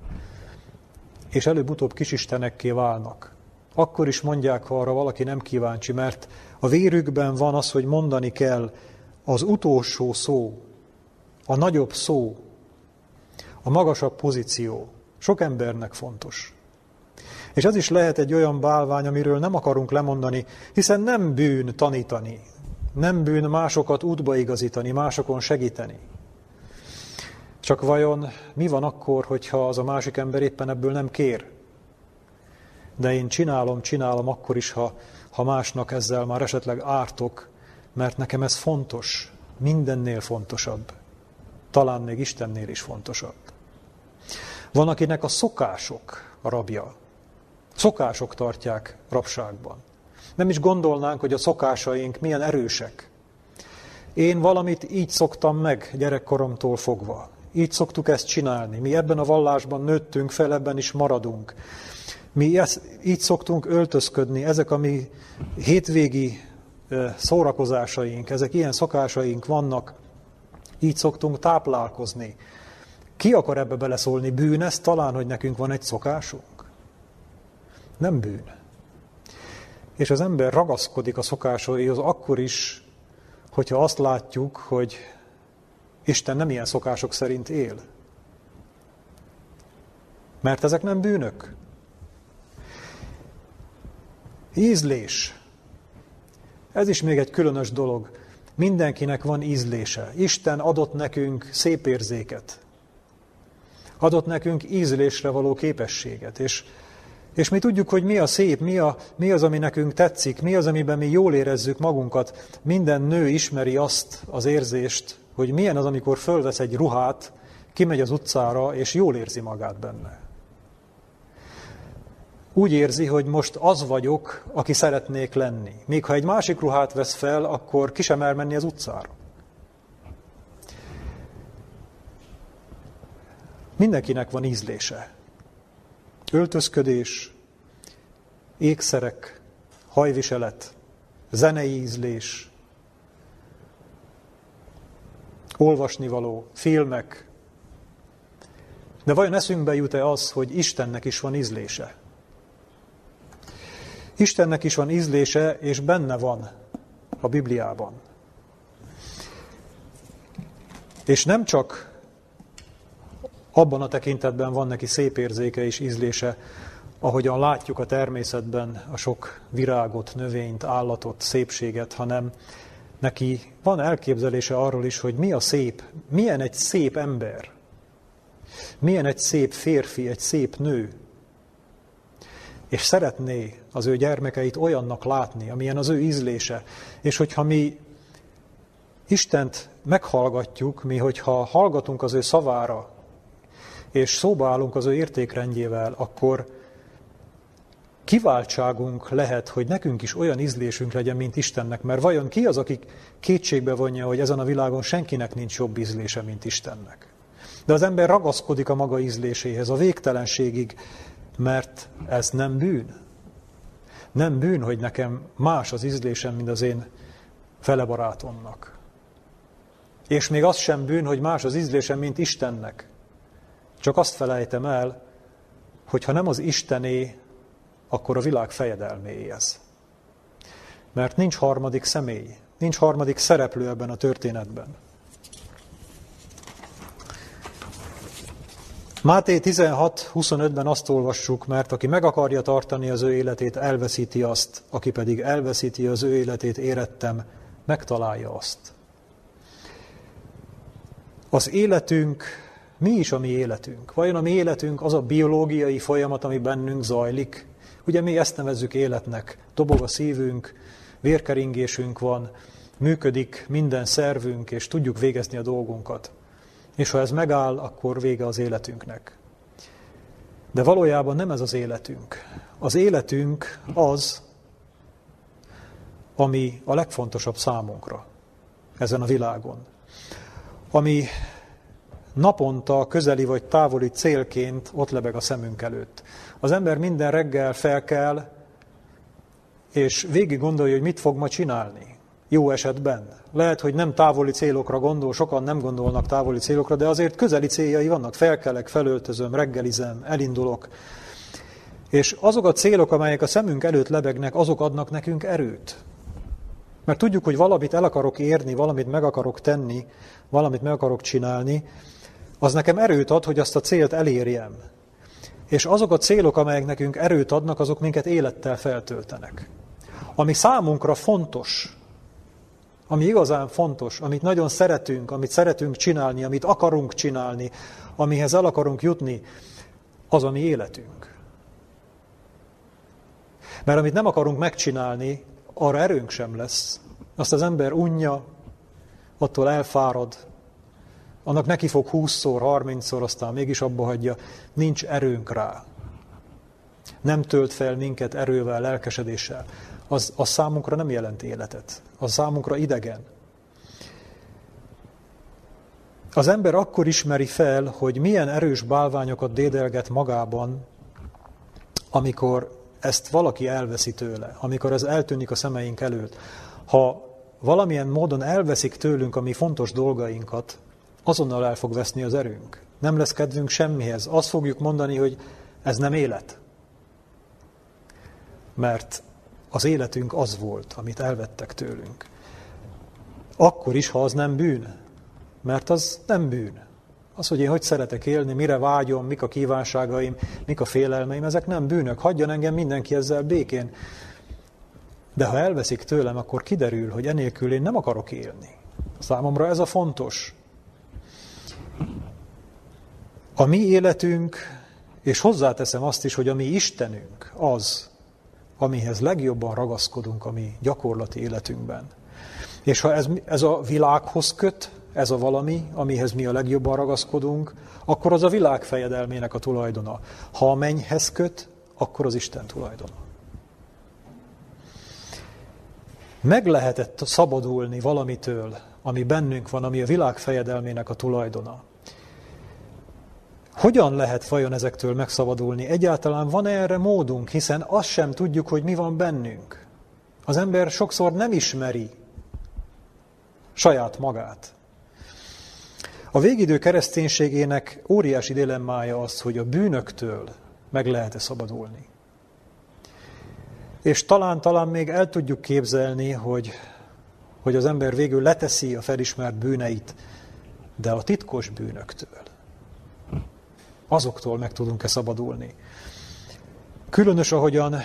És előbb-utóbb kisistenekké válnak. Akkor is mondják, ha arra valaki nem kíváncsi, mert a vérükben van az, hogy mondani kell az utolsó szó, a nagyobb szó, a magasabb pozíció. Sok embernek fontos. És ez is lehet egy olyan bálvány, amiről nem akarunk lemondani, hiszen nem bűn tanítani, nem bűn másokat útba igazítani, másokon segíteni. Csak vajon mi van akkor, hogyha az a másik ember éppen ebből nem kér? De én csinálom, csinálom akkor is, ha, ha másnak ezzel már esetleg ártok, mert nekem ez fontos, mindennél fontosabb. Talán még Istennél is fontosabb. Van, akinek a szokások a rabja. Szokások tartják rabságban. Nem is gondolnánk, hogy a szokásaink milyen erősek. Én valamit így szoktam meg gyerekkoromtól fogva. Így szoktuk ezt csinálni. Mi ebben a vallásban nőttünk fel, ebben is maradunk. Mi ezt, így szoktunk öltözködni, ezek a mi hétvégi szórakozásaink, ezek ilyen szokásaink vannak, így szoktunk táplálkozni. Ki akar ebbe beleszólni? Bűn ez talán, hogy nekünk van egy szokásunk? Nem bűn. És az ember ragaszkodik a szokásaihoz akkor is, hogyha azt látjuk, hogy Isten nem ilyen szokások szerint él. Mert ezek nem bűnök. Ízlés. Ez is még egy különös dolog. Mindenkinek van ízlése. Isten adott nekünk szép érzéket. Adott nekünk ízlésre való képességet. És, és mi tudjuk, hogy mi a szép, mi, a, mi az, ami nekünk tetszik, mi az, amiben mi jól érezzük magunkat. Minden nő ismeri azt az érzést, hogy milyen az, amikor fölvesz egy ruhát, kimegy az utcára, és jól érzi magát benne úgy érzi, hogy most az vagyok, aki szeretnék lenni. Még ha egy másik ruhát vesz fel, akkor ki sem elmenni az utcára. Mindenkinek van ízlése. Öltözködés, ékszerek, hajviselet, zenei ízlés, olvasnivaló, filmek. De vajon eszünkbe jut-e az, hogy Istennek is van ízlése? Istennek is van ízlése, és benne van a Bibliában. És nem csak abban a tekintetben van neki szép érzéke és ízlése, ahogyan látjuk a természetben a sok virágot, növényt, állatot, szépséget, hanem neki van elképzelése arról is, hogy mi a szép, milyen egy szép ember, milyen egy szép férfi, egy szép nő, és szeretné az ő gyermekeit olyannak látni, amilyen az ő ízlése. És hogyha mi Istent meghallgatjuk, mi hogyha hallgatunk az ő szavára, és szóba állunk az ő értékrendjével, akkor kiváltságunk lehet, hogy nekünk is olyan ízlésünk legyen, mint Istennek. Mert vajon ki az, aki kétségbe vonja, hogy ezen a világon senkinek nincs jobb ízlése, mint Istennek? De az ember ragaszkodik a maga ízléséhez a végtelenségig, mert ez nem bűn. Nem bűn, hogy nekem más az ízlésem, mint az én fele barátomnak. És még az sem bűn, hogy más az ízlésem, mint Istennek. Csak azt felejtem el, hogy ha nem az Istené, akkor a világ fejedelméé ez. Mert nincs harmadik személy, nincs harmadik szereplő ebben a történetben. Máté 16.25-ben azt olvassuk, mert aki meg akarja tartani az ő életét, elveszíti azt, aki pedig elveszíti az ő életét, érettem, megtalálja azt. Az életünk, mi is a mi életünk? Vajon a mi életünk az a biológiai folyamat, ami bennünk zajlik? Ugye mi ezt nevezzük életnek. Dobog a szívünk, vérkeringésünk van, működik minden szervünk, és tudjuk végezni a dolgunkat. És ha ez megáll, akkor vége az életünknek. De valójában nem ez az életünk. Az életünk az, ami a legfontosabb számunkra ezen a világon. Ami naponta közeli vagy távoli célként ott lebeg a szemünk előtt. Az ember minden reggel felkel, és végig gondolja, hogy mit fog ma csinálni. Jó esetben. Lehet, hogy nem távoli célokra gondol, sokan nem gondolnak távoli célokra, de azért közeli céljai vannak. Felkelek, felöltözöm, reggelizem, elindulok. És azok a célok, amelyek a szemünk előtt lebegnek, azok adnak nekünk erőt. Mert tudjuk, hogy valamit el akarok érni, valamit meg akarok tenni, valamit meg akarok csinálni, az nekem erőt ad, hogy azt a célt elérjem. És azok a célok, amelyek nekünk erőt adnak, azok minket élettel feltöltenek. Ami számunkra fontos, ami igazán fontos, amit nagyon szeretünk, amit szeretünk csinálni, amit akarunk csinálni, amihez el akarunk jutni, az a mi életünk. Mert amit nem akarunk megcsinálni, arra erőnk sem lesz. Azt az ember unja, attól elfárad, annak neki fog 20-szor, 30-szor, aztán mégis abba hagyja, nincs erőnk rá. Nem tölt fel minket erővel, lelkesedéssel. Az, az számunkra nem jelent életet. Az számunkra idegen. Az ember akkor ismeri fel, hogy milyen erős bálványokat dédelget magában, amikor ezt valaki elveszi tőle, amikor ez eltűnik a szemeink előtt. Ha valamilyen módon elveszik tőlünk a mi fontos dolgainkat, azonnal el fog veszni az erőnk. Nem lesz kedvünk semmihez. Azt fogjuk mondani, hogy ez nem élet. Mert az életünk az volt, amit elvettek tőlünk. Akkor is, ha az nem bűn. Mert az nem bűn. Az, hogy én hogy szeretek élni, mire vágyom, mik a kívánságaim, mik a félelmeim, ezek nem bűnök. Hagyjon engem mindenki ezzel békén. De ha elveszik tőlem, akkor kiderül, hogy enélkül én nem akarok élni. Számomra ez a fontos. A mi életünk, és hozzáteszem azt is, hogy a mi Istenünk az, amihez legjobban ragaszkodunk a mi gyakorlati életünkben. És ha ez, ez a világhoz köt, ez a valami, amihez mi a legjobban ragaszkodunk, akkor az a világ fejedelmének a tulajdona. Ha a mennyhez köt, akkor az Isten tulajdona. Meg lehetett szabadulni valamitől, ami bennünk van, ami a világ fejedelmének a tulajdona. Hogyan lehet vajon ezektől megszabadulni? Egyáltalán van -e erre módunk, hiszen azt sem tudjuk, hogy mi van bennünk. Az ember sokszor nem ismeri saját magát. A végidő kereszténységének óriási dilemmája az, hogy a bűnöktől meg lehet-e szabadulni. És talán-talán még el tudjuk képzelni, hogy, hogy az ember végül leteszi a felismert bűneit, de a titkos bűnöktől azoktól meg tudunk-e szabadulni. Különös, ahogyan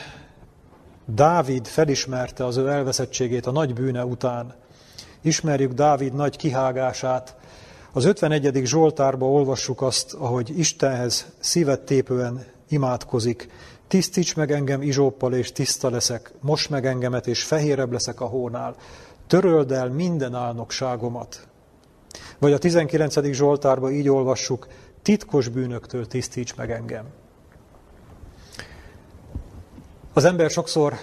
Dávid felismerte az ő elveszettségét a nagy bűne után. Ismerjük Dávid nagy kihágását. Az 51. Zsoltárba olvassuk azt, ahogy Istenhez szívet tépően imádkozik. Tisztíts meg engem izsóppal, és tiszta leszek. Most meg engemet, és fehérebb leszek a hónál. Töröld el minden álnokságomat. Vagy a 19. Zsoltárban így olvassuk, titkos bűnöktől tisztíts meg engem. Az ember sokszor,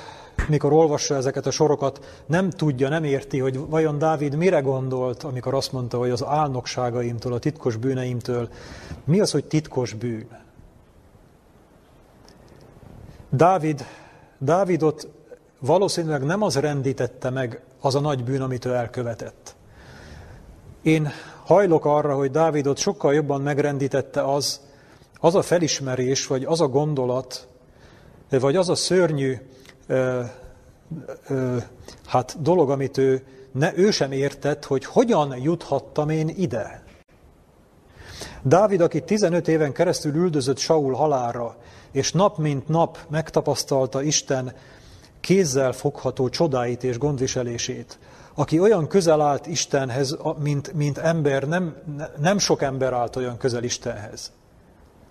mikor olvassa ezeket a sorokat, nem tudja, nem érti, hogy vajon Dávid mire gondolt, amikor azt mondta, hogy az álnokságaimtól, a titkos bűneimtől, mi az, hogy titkos bűn? Dávid, Dávidot valószínűleg nem az rendítette meg az a nagy bűn, amit ő elkövetett. Én hajlok arra, hogy Dávidot sokkal jobban megrendítette az, az a felismerés, vagy az a gondolat, vagy az a szörnyű ö, ö, hát dolog, amit ő, ne, ő sem értett, hogy hogyan juthattam én ide. Dávid, aki 15 éven keresztül üldözött Saul halára, és nap mint nap megtapasztalta Isten kézzel fogható csodáit és gondviselését, aki olyan közel állt Istenhez, mint, mint ember, nem, nem sok ember állt olyan közel Istenhez.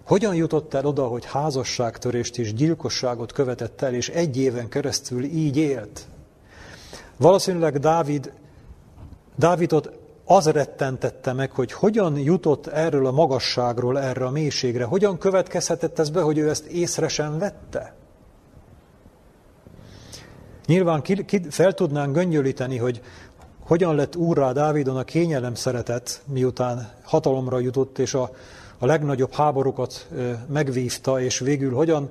Hogyan jutott el oda, hogy házasságtörést és gyilkosságot követett el, és egy éven keresztül így élt? Valószínűleg Dávid, Dávidot az rettentette meg, hogy hogyan jutott erről a magasságról erre a mélységre, hogyan következhetett ez be, hogy ő ezt észre sem vette. Nyilván ki, ki, fel tudnánk göngyölíteni, hogy hogyan lett úrrá Dávidon a kényelem szeretet, miután hatalomra jutott, és a, a legnagyobb háborúkat megvívta, és végül hogyan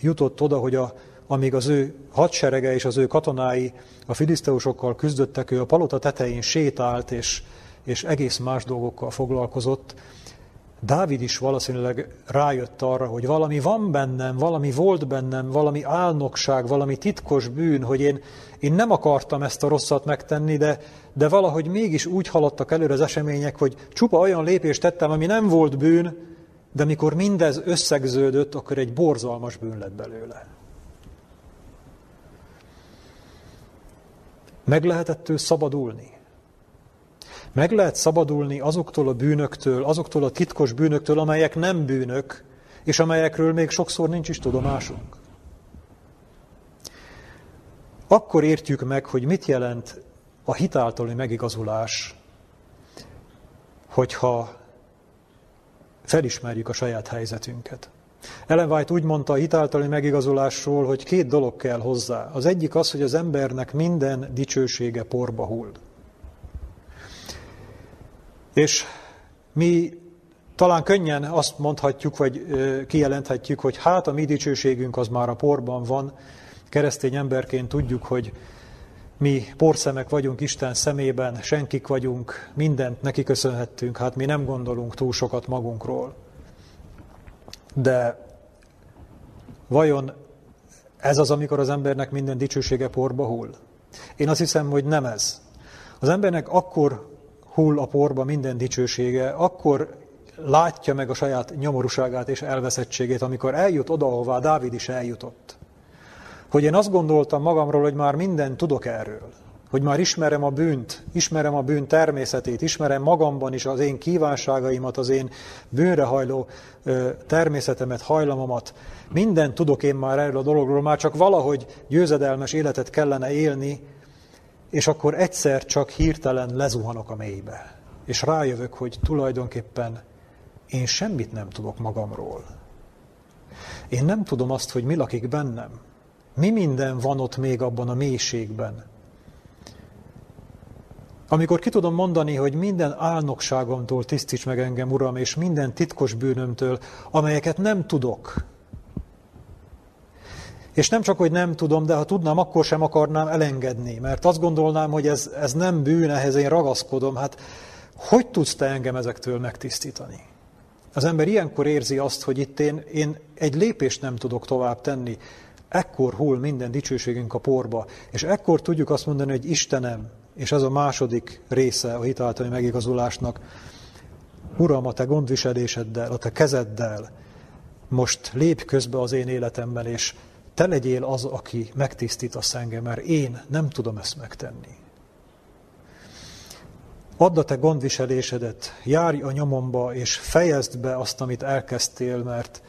jutott oda, hogy a, amíg az ő hadserege és az ő katonái a filiszteusokkal küzdöttek, ő a palota tetején sétált, és, és egész más dolgokkal foglalkozott. Dávid is valószínűleg rájött arra, hogy valami van bennem, valami volt bennem, valami álnokság, valami titkos bűn, hogy én, én nem akartam ezt a rosszat megtenni, de, de valahogy mégis úgy haladtak előre az események, hogy csupa olyan lépést tettem, ami nem volt bűn, de mikor mindez összegződött, akkor egy borzalmas bűn lett belőle. Meg lehetett ő szabadulni. Meg lehet szabadulni azoktól a bűnöktől, azoktól a titkos bűnöktől, amelyek nem bűnök, és amelyekről még sokszor nincs is tudomásunk. Akkor értjük meg, hogy mit jelent a hitáltali megigazulás, hogyha felismerjük a saját helyzetünket. Ellen White úgy mondta a hitáltali megigazulásról, hogy két dolog kell hozzá. Az egyik az, hogy az embernek minden dicsősége porba hull. És mi talán könnyen azt mondhatjuk, vagy kijelenthetjük, hogy hát a mi dicsőségünk az már a porban van. Keresztény emberként tudjuk, hogy mi porszemek vagyunk Isten szemében, senkik vagyunk, mindent neki köszönhettünk, hát mi nem gondolunk túl sokat magunkról. De vajon ez az, amikor az embernek minden dicsősége porba hull? Én azt hiszem, hogy nem ez. Az embernek akkor hull a porba minden dicsősége, akkor látja meg a saját nyomorúságát és elveszettségét, amikor eljut oda, ahová Dávid is eljutott. Hogy én azt gondoltam magamról, hogy már mindent tudok erről, hogy már ismerem a bűnt, ismerem a bűn természetét, ismerem magamban is az én kívánságaimat, az én bűnrehajló természetemet, hajlamomat. Mindent tudok én már erről a dologról, már csak valahogy győzedelmes életet kellene élni, és akkor egyszer csak hirtelen lezuhanok a mélybe. És rájövök, hogy tulajdonképpen én semmit nem tudok magamról. Én nem tudom azt, hogy mi lakik bennem. Mi minden van ott még abban a mélységben. Amikor ki tudom mondani, hogy minden álnokságomtól tisztíts meg engem, Uram, és minden titkos bűnömtől, amelyeket nem tudok, és nem csak, hogy nem tudom, de ha tudnám, akkor sem akarnám elengedni, mert azt gondolnám, hogy ez, ez nem bűn, ehhez én ragaszkodom. Hát hogy tudsz te engem ezektől megtisztítani? Az ember ilyenkor érzi azt, hogy itt én, én egy lépést nem tudok tovább tenni. Ekkor hull minden dicsőségünk a porba, és ekkor tudjuk azt mondani, hogy Istenem, és ez a második része a hitáltani megigazulásnak, Uram, a te gondviseléseddel, a te kezeddel, most lép közbe az én életemben, és te legyél az, aki megtisztítasz engem, mert én nem tudom ezt megtenni. Add a te gondviselésedet, járj a nyomomba, és fejezd be azt, amit elkezdtél, mert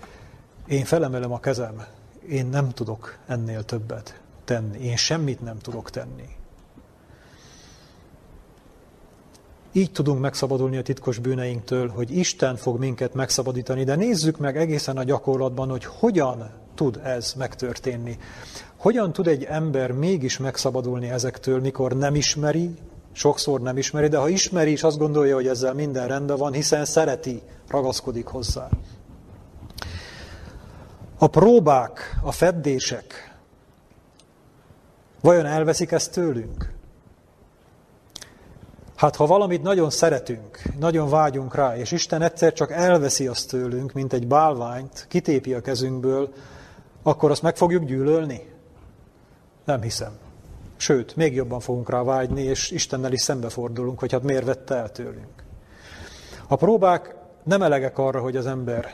én felemelem a kezem, én nem tudok ennél többet tenni, én semmit nem tudok tenni. Így tudunk megszabadulni a titkos bűneinktől, hogy Isten fog minket megszabadítani, de nézzük meg egészen a gyakorlatban, hogy hogyan tud ez megtörténni. Hogyan tud egy ember mégis megszabadulni ezektől, mikor nem ismeri, sokszor nem ismeri, de ha ismeri és azt gondolja, hogy ezzel minden rendben van, hiszen szereti, ragaszkodik hozzá. A próbák, a feddések, vajon elveszik ezt tőlünk? Hát ha valamit nagyon szeretünk, nagyon vágyunk rá, és Isten egyszer csak elveszi azt tőlünk, mint egy bálványt, kitépi a kezünkből, akkor azt meg fogjuk gyűlölni? Nem hiszem. Sőt, még jobban fogunk rá vágyni, és Istennel is szembefordulunk, hogy hát miért vette el tőlünk. A próbák nem elegek arra, hogy az ember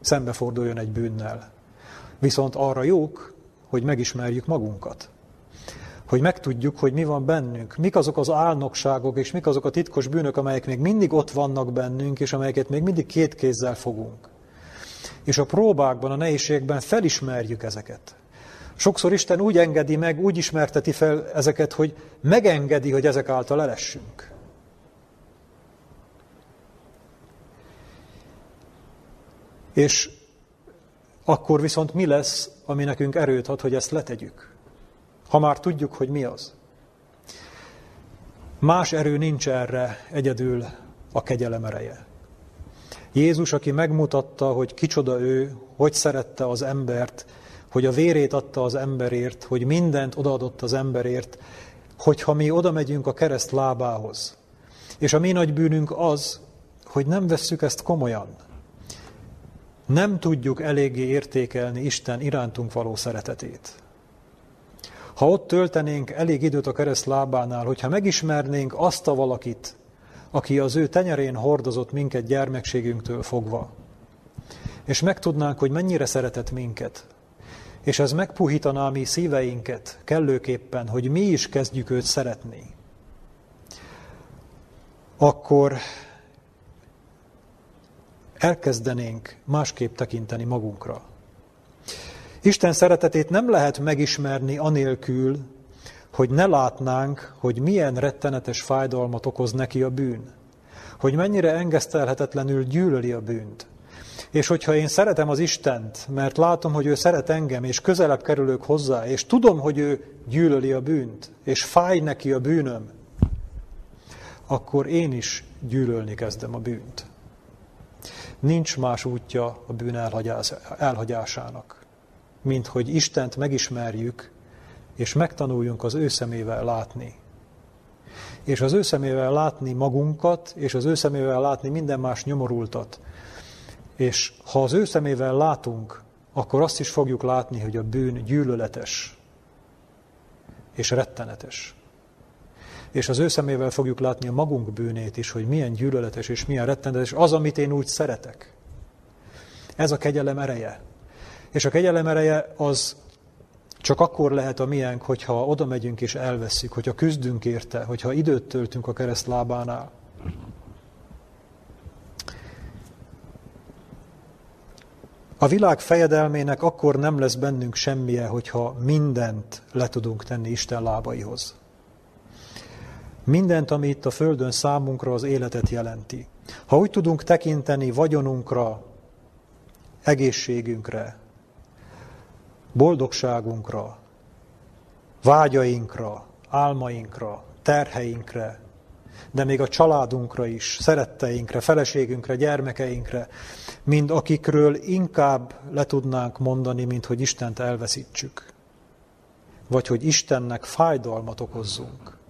szembeforduljon egy bűnnel. Viszont arra jók, hogy megismerjük magunkat. Hogy megtudjuk, hogy mi van bennünk. Mik azok az álnokságok, és mik azok a titkos bűnök, amelyek még mindig ott vannak bennünk, és amelyeket még mindig két kézzel fogunk. És a próbákban, a nehézségben felismerjük ezeket. Sokszor Isten úgy engedi meg, úgy ismerteti fel ezeket, hogy megengedi, hogy ezek által elessünk. És akkor viszont mi lesz, ami nekünk erőt ad, hogy ezt letegyük? Ha már tudjuk, hogy mi az. Más erő nincs erre, egyedül a kegyelem ereje. Jézus, aki megmutatta, hogy kicsoda ő, hogy szerette az embert, hogy a vérét adta az emberért, hogy mindent odaadott az emberért, hogyha mi oda megyünk a kereszt lábához. És a mi nagy bűnünk az, hogy nem vesszük ezt komolyan. Nem tudjuk eléggé értékelni Isten irántunk való szeretetét. Ha ott töltenénk elég időt a kereszt lábánál, hogyha megismernénk azt a valakit, aki az ő tenyerén hordozott minket gyermekségünktől fogva, és megtudnánk, hogy mennyire szeretett minket, és ez megpuhítaná mi szíveinket kellőképpen, hogy mi is kezdjük őt szeretni, akkor elkezdenénk másképp tekinteni magunkra. Isten szeretetét nem lehet megismerni anélkül, hogy ne látnánk, hogy milyen rettenetes fájdalmat okoz neki a bűn, hogy mennyire engesztelhetetlenül gyűlöli a bűnt, és hogyha én szeretem az Istent, mert látom, hogy ő szeret engem, és közelebb kerülök hozzá, és tudom, hogy ő gyűlöli a bűnt, és fáj neki a bűnöm, akkor én is gyűlölni kezdem a bűnt. Nincs más útja a bűn elhagyásának, mint hogy Istent megismerjük, és megtanuljunk az ő szemével látni. És az ő szemével látni magunkat, és az ő szemével látni minden más nyomorultat, és ha az ő szemével látunk, akkor azt is fogjuk látni, hogy a bűn gyűlöletes és rettenetes. És az ő szemével fogjuk látni a magunk bűnét is, hogy milyen gyűlöletes és milyen rettenetes az, amit én úgy szeretek. Ez a kegyelem ereje. És a kegyelem ereje az csak akkor lehet a miénk, hogyha oda megyünk és elveszünk, hogyha küzdünk érte, hogyha időt töltünk a kereszt lábánál. A világ fejedelmének akkor nem lesz bennünk semmije, hogyha mindent le tudunk tenni Isten lábaihoz. Mindent, ami itt a Földön számunkra az életet jelenti. Ha úgy tudunk tekinteni vagyonunkra, egészségünkre, boldogságunkra, vágyainkra, álmainkra, terheinkre, de még a családunkra is, szeretteinkre, feleségünkre, gyermekeinkre, mind akikről inkább le tudnánk mondani, mint hogy Istent elveszítsük. Vagy hogy Istennek fájdalmat okozzunk.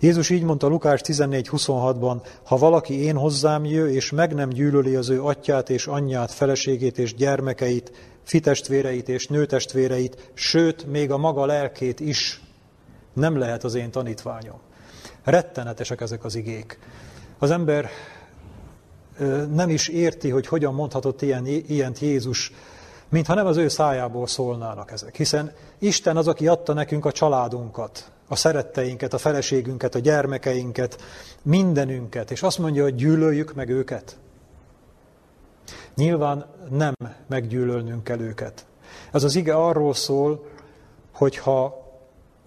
Jézus így mondta Lukás 14.26-ban, ha valaki én hozzám jő, és meg nem gyűlöli az ő atyát és anyját, feleségét és gyermekeit, fitestvéreit és nőtestvéreit, sőt, még a maga lelkét is, nem lehet az én tanítványom. Rettenetesek ezek az igék. Az ember nem is érti, hogy hogyan mondhatott ilyen, ilyent Jézus, mintha nem az ő szájából szólnának ezek. Hiszen Isten az, aki adta nekünk a családunkat, a szeretteinket, a feleségünket, a gyermekeinket, mindenünket, és azt mondja, hogy gyűlöljük meg őket. Nyilván nem meggyűlölnünk kell őket. Ez az ige arról szól, hogyha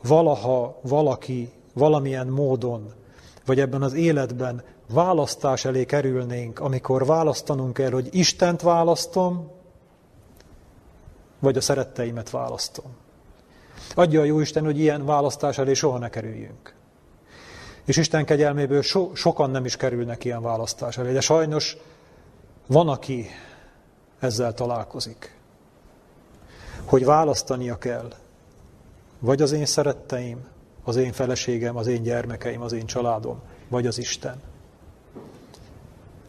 valaha valaki valamilyen módon, vagy ebben az életben választás elé kerülnénk, amikor választanunk kell, hogy Istent választom, vagy a szeretteimet választom. Adja a Jóisten, hogy ilyen választás elé soha ne kerüljünk. És Isten kegyelméből so, sokan nem is kerülnek ilyen választás elé, de sajnos van, aki ezzel találkozik. Hogy választania kell, vagy az én szeretteim, az én feleségem, az én gyermekeim, az én családom, vagy az Isten.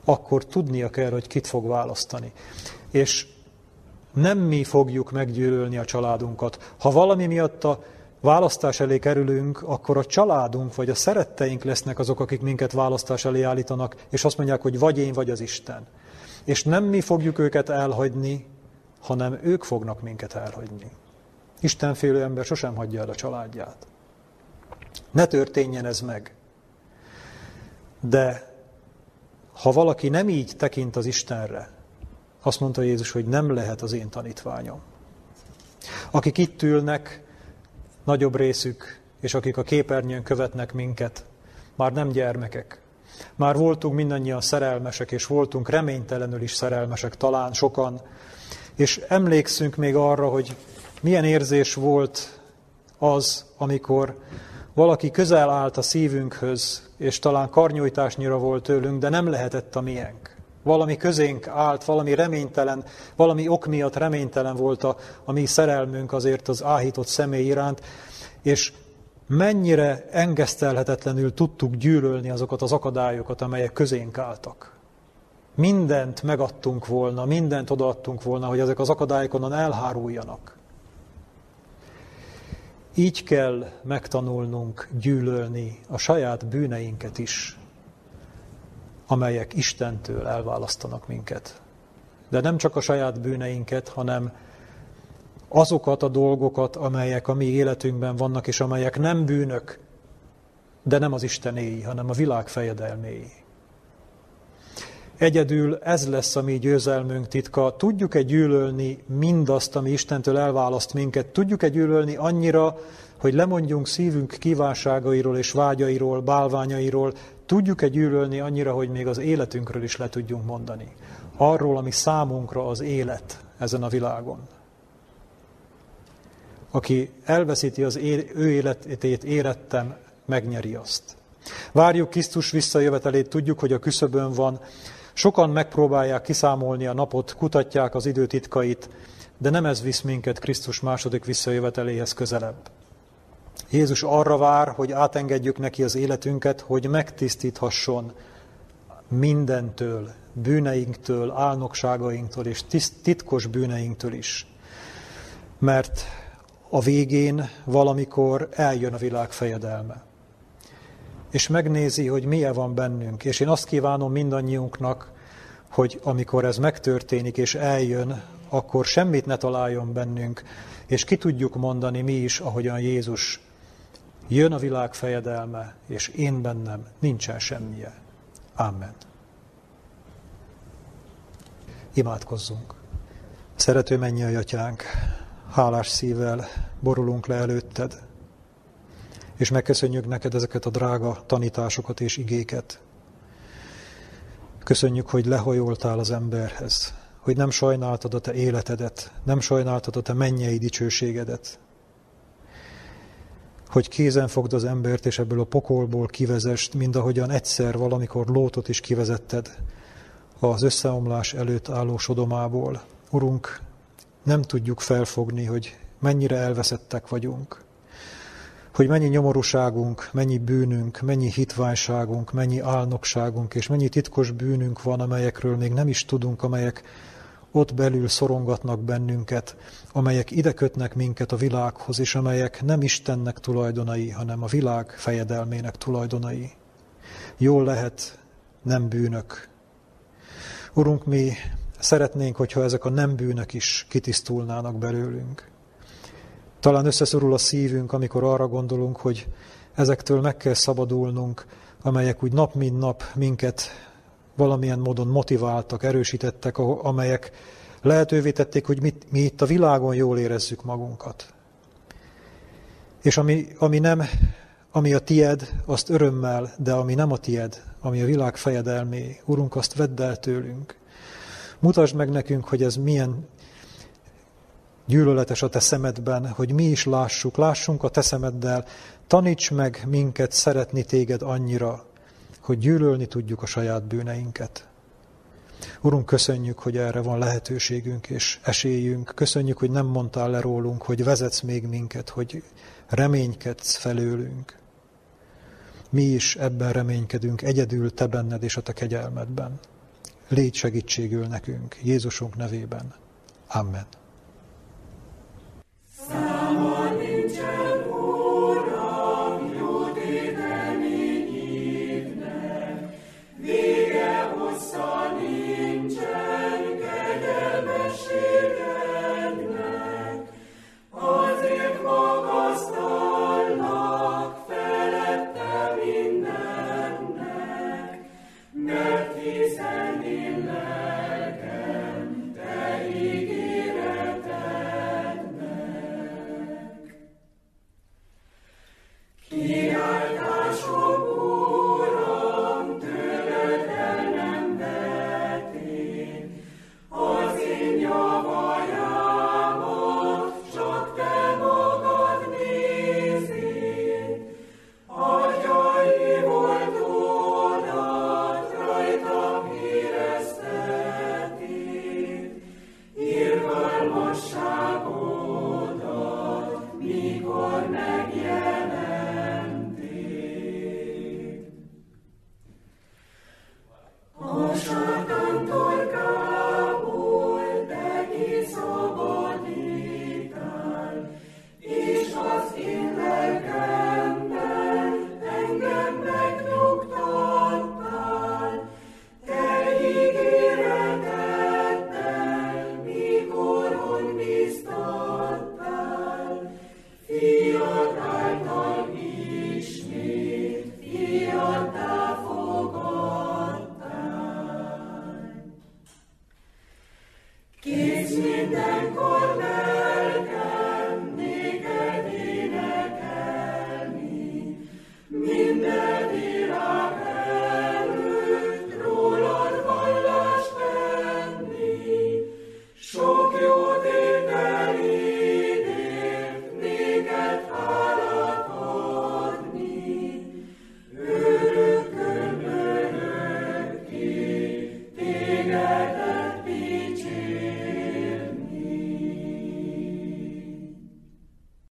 Akkor tudnia kell, hogy kit fog választani. És nem mi fogjuk meggyűlölni a családunkat. Ha valami miatt a választás elé kerülünk, akkor a családunk vagy a szeretteink lesznek azok, akik minket választás elé állítanak, és azt mondják, hogy vagy én, vagy az Isten. És nem mi fogjuk őket elhagyni, hanem ők fognak minket elhagyni. Istenfélő ember sosem hagyja el a családját. Ne történjen ez meg. De ha valaki nem így tekint az Istenre, azt mondta Jézus, hogy nem lehet az én tanítványom. Akik itt ülnek, nagyobb részük, és akik a képernyőn követnek minket, már nem gyermekek. Már voltunk mindannyian szerelmesek, és voltunk reménytelenül is szerelmesek, talán sokan. És emlékszünk még arra, hogy milyen érzés volt az, amikor valaki közel állt a szívünkhöz, és talán karnyújtásnyira volt tőlünk, de nem lehetett a miénk valami közénk állt, valami reménytelen, valami ok miatt reménytelen volt a, a mi szerelmünk azért az áhított személy iránt, és mennyire engesztelhetetlenül tudtuk gyűlölni azokat az akadályokat, amelyek közénk álltak. Mindent megadtunk volna, mindent odaadtunk volna, hogy ezek az akadályok onnan elháruljanak. Így kell megtanulnunk gyűlölni a saját bűneinket is, amelyek Istentől elválasztanak minket. De nem csak a saját bűneinket, hanem azokat a dolgokat, amelyek a mi életünkben vannak, és amelyek nem bűnök, de nem az Istenéi, hanem a világ fejedelméi. Egyedül ez lesz a mi győzelmünk titka. Tudjuk-e gyűlölni mindazt, ami Istentől elválaszt minket? Tudjuk-e gyűlölni annyira, hogy lemondjunk szívünk kívánságairól és vágyairól, bálványairól, tudjuk-e gyűlölni annyira, hogy még az életünkről is le tudjunk mondani. Arról, ami számunkra az élet ezen a világon. Aki elveszíti az ő életét érettem, megnyeri azt. Várjuk Krisztus visszajövetelét, tudjuk, hogy a küszöbön van. Sokan megpróbálják kiszámolni a napot, kutatják az időtitkait, de nem ez visz minket Krisztus második visszajöveteléhez közelebb. Jézus arra vár, hogy átengedjük neki az életünket, hogy megtisztíthasson mindentől, bűneinktől, álnokságainktól és titkos bűneinktől is. Mert a végén valamikor eljön a világ fejedelme. És megnézi, hogy milyen van bennünk. És én azt kívánom mindannyiunknak, hogy amikor ez megtörténik és eljön, akkor semmit ne találjon bennünk, és ki tudjuk mondani mi is, ahogyan Jézus Jön a világ fejedelme, és én bennem nincsen semmije. Amen. Imádkozzunk. Szerető mennyi a atyánk, hálás szívvel borulunk le előtted, és megköszönjük neked ezeket a drága tanításokat és igéket. Köszönjük, hogy lehajoltál az emberhez, hogy nem sajnáltad a te életedet, nem sajnáltad a te mennyei dicsőségedet, hogy kézen fogd az embert, és ebből a pokolból kivezest, mind ahogyan egyszer valamikor Lótot is kivezetted az összeomlás előtt álló Sodomából. Urunk, nem tudjuk felfogni, hogy mennyire elveszettek vagyunk, hogy mennyi nyomorúságunk, mennyi bűnünk, mennyi hitványságunk, mennyi álnokságunk, és mennyi titkos bűnünk van, amelyekről még nem is tudunk, amelyek ott belül szorongatnak bennünket, amelyek ide kötnek minket a világhoz, és amelyek nem Istennek tulajdonai, hanem a világ fejedelmének tulajdonai. Jól lehet, nem bűnök. Urunk, mi szeretnénk, hogyha ezek a nem bűnök is kitisztulnának belőlünk. Talán összeszorul a szívünk, amikor arra gondolunk, hogy ezektől meg kell szabadulnunk, amelyek úgy nap mint nap minket valamilyen módon motiváltak, erősítettek, amelyek lehetővé tették, hogy mit, mi itt a világon jól érezzük magunkat. És ami, ami nem, ami a tied, azt örömmel, de ami nem a tied, ami a világ fejedelmé, Urunk, azt vedd el tőlünk. Mutasd meg nekünk, hogy ez milyen gyűlöletes a te szemedben, hogy mi is lássuk, lássunk a te szemeddel, taníts meg minket szeretni téged annyira, hogy gyűlölni tudjuk a saját bűneinket. Urunk, köszönjük, hogy erre van lehetőségünk és esélyünk. Köszönjük, hogy nem mondtál le rólunk, hogy vezetsz még minket, hogy reménykedsz felőlünk. Mi is ebben reménykedünk, egyedül te benned és a te kegyelmedben. Légy segítségül nekünk, Jézusunk nevében. Amen. Yeah.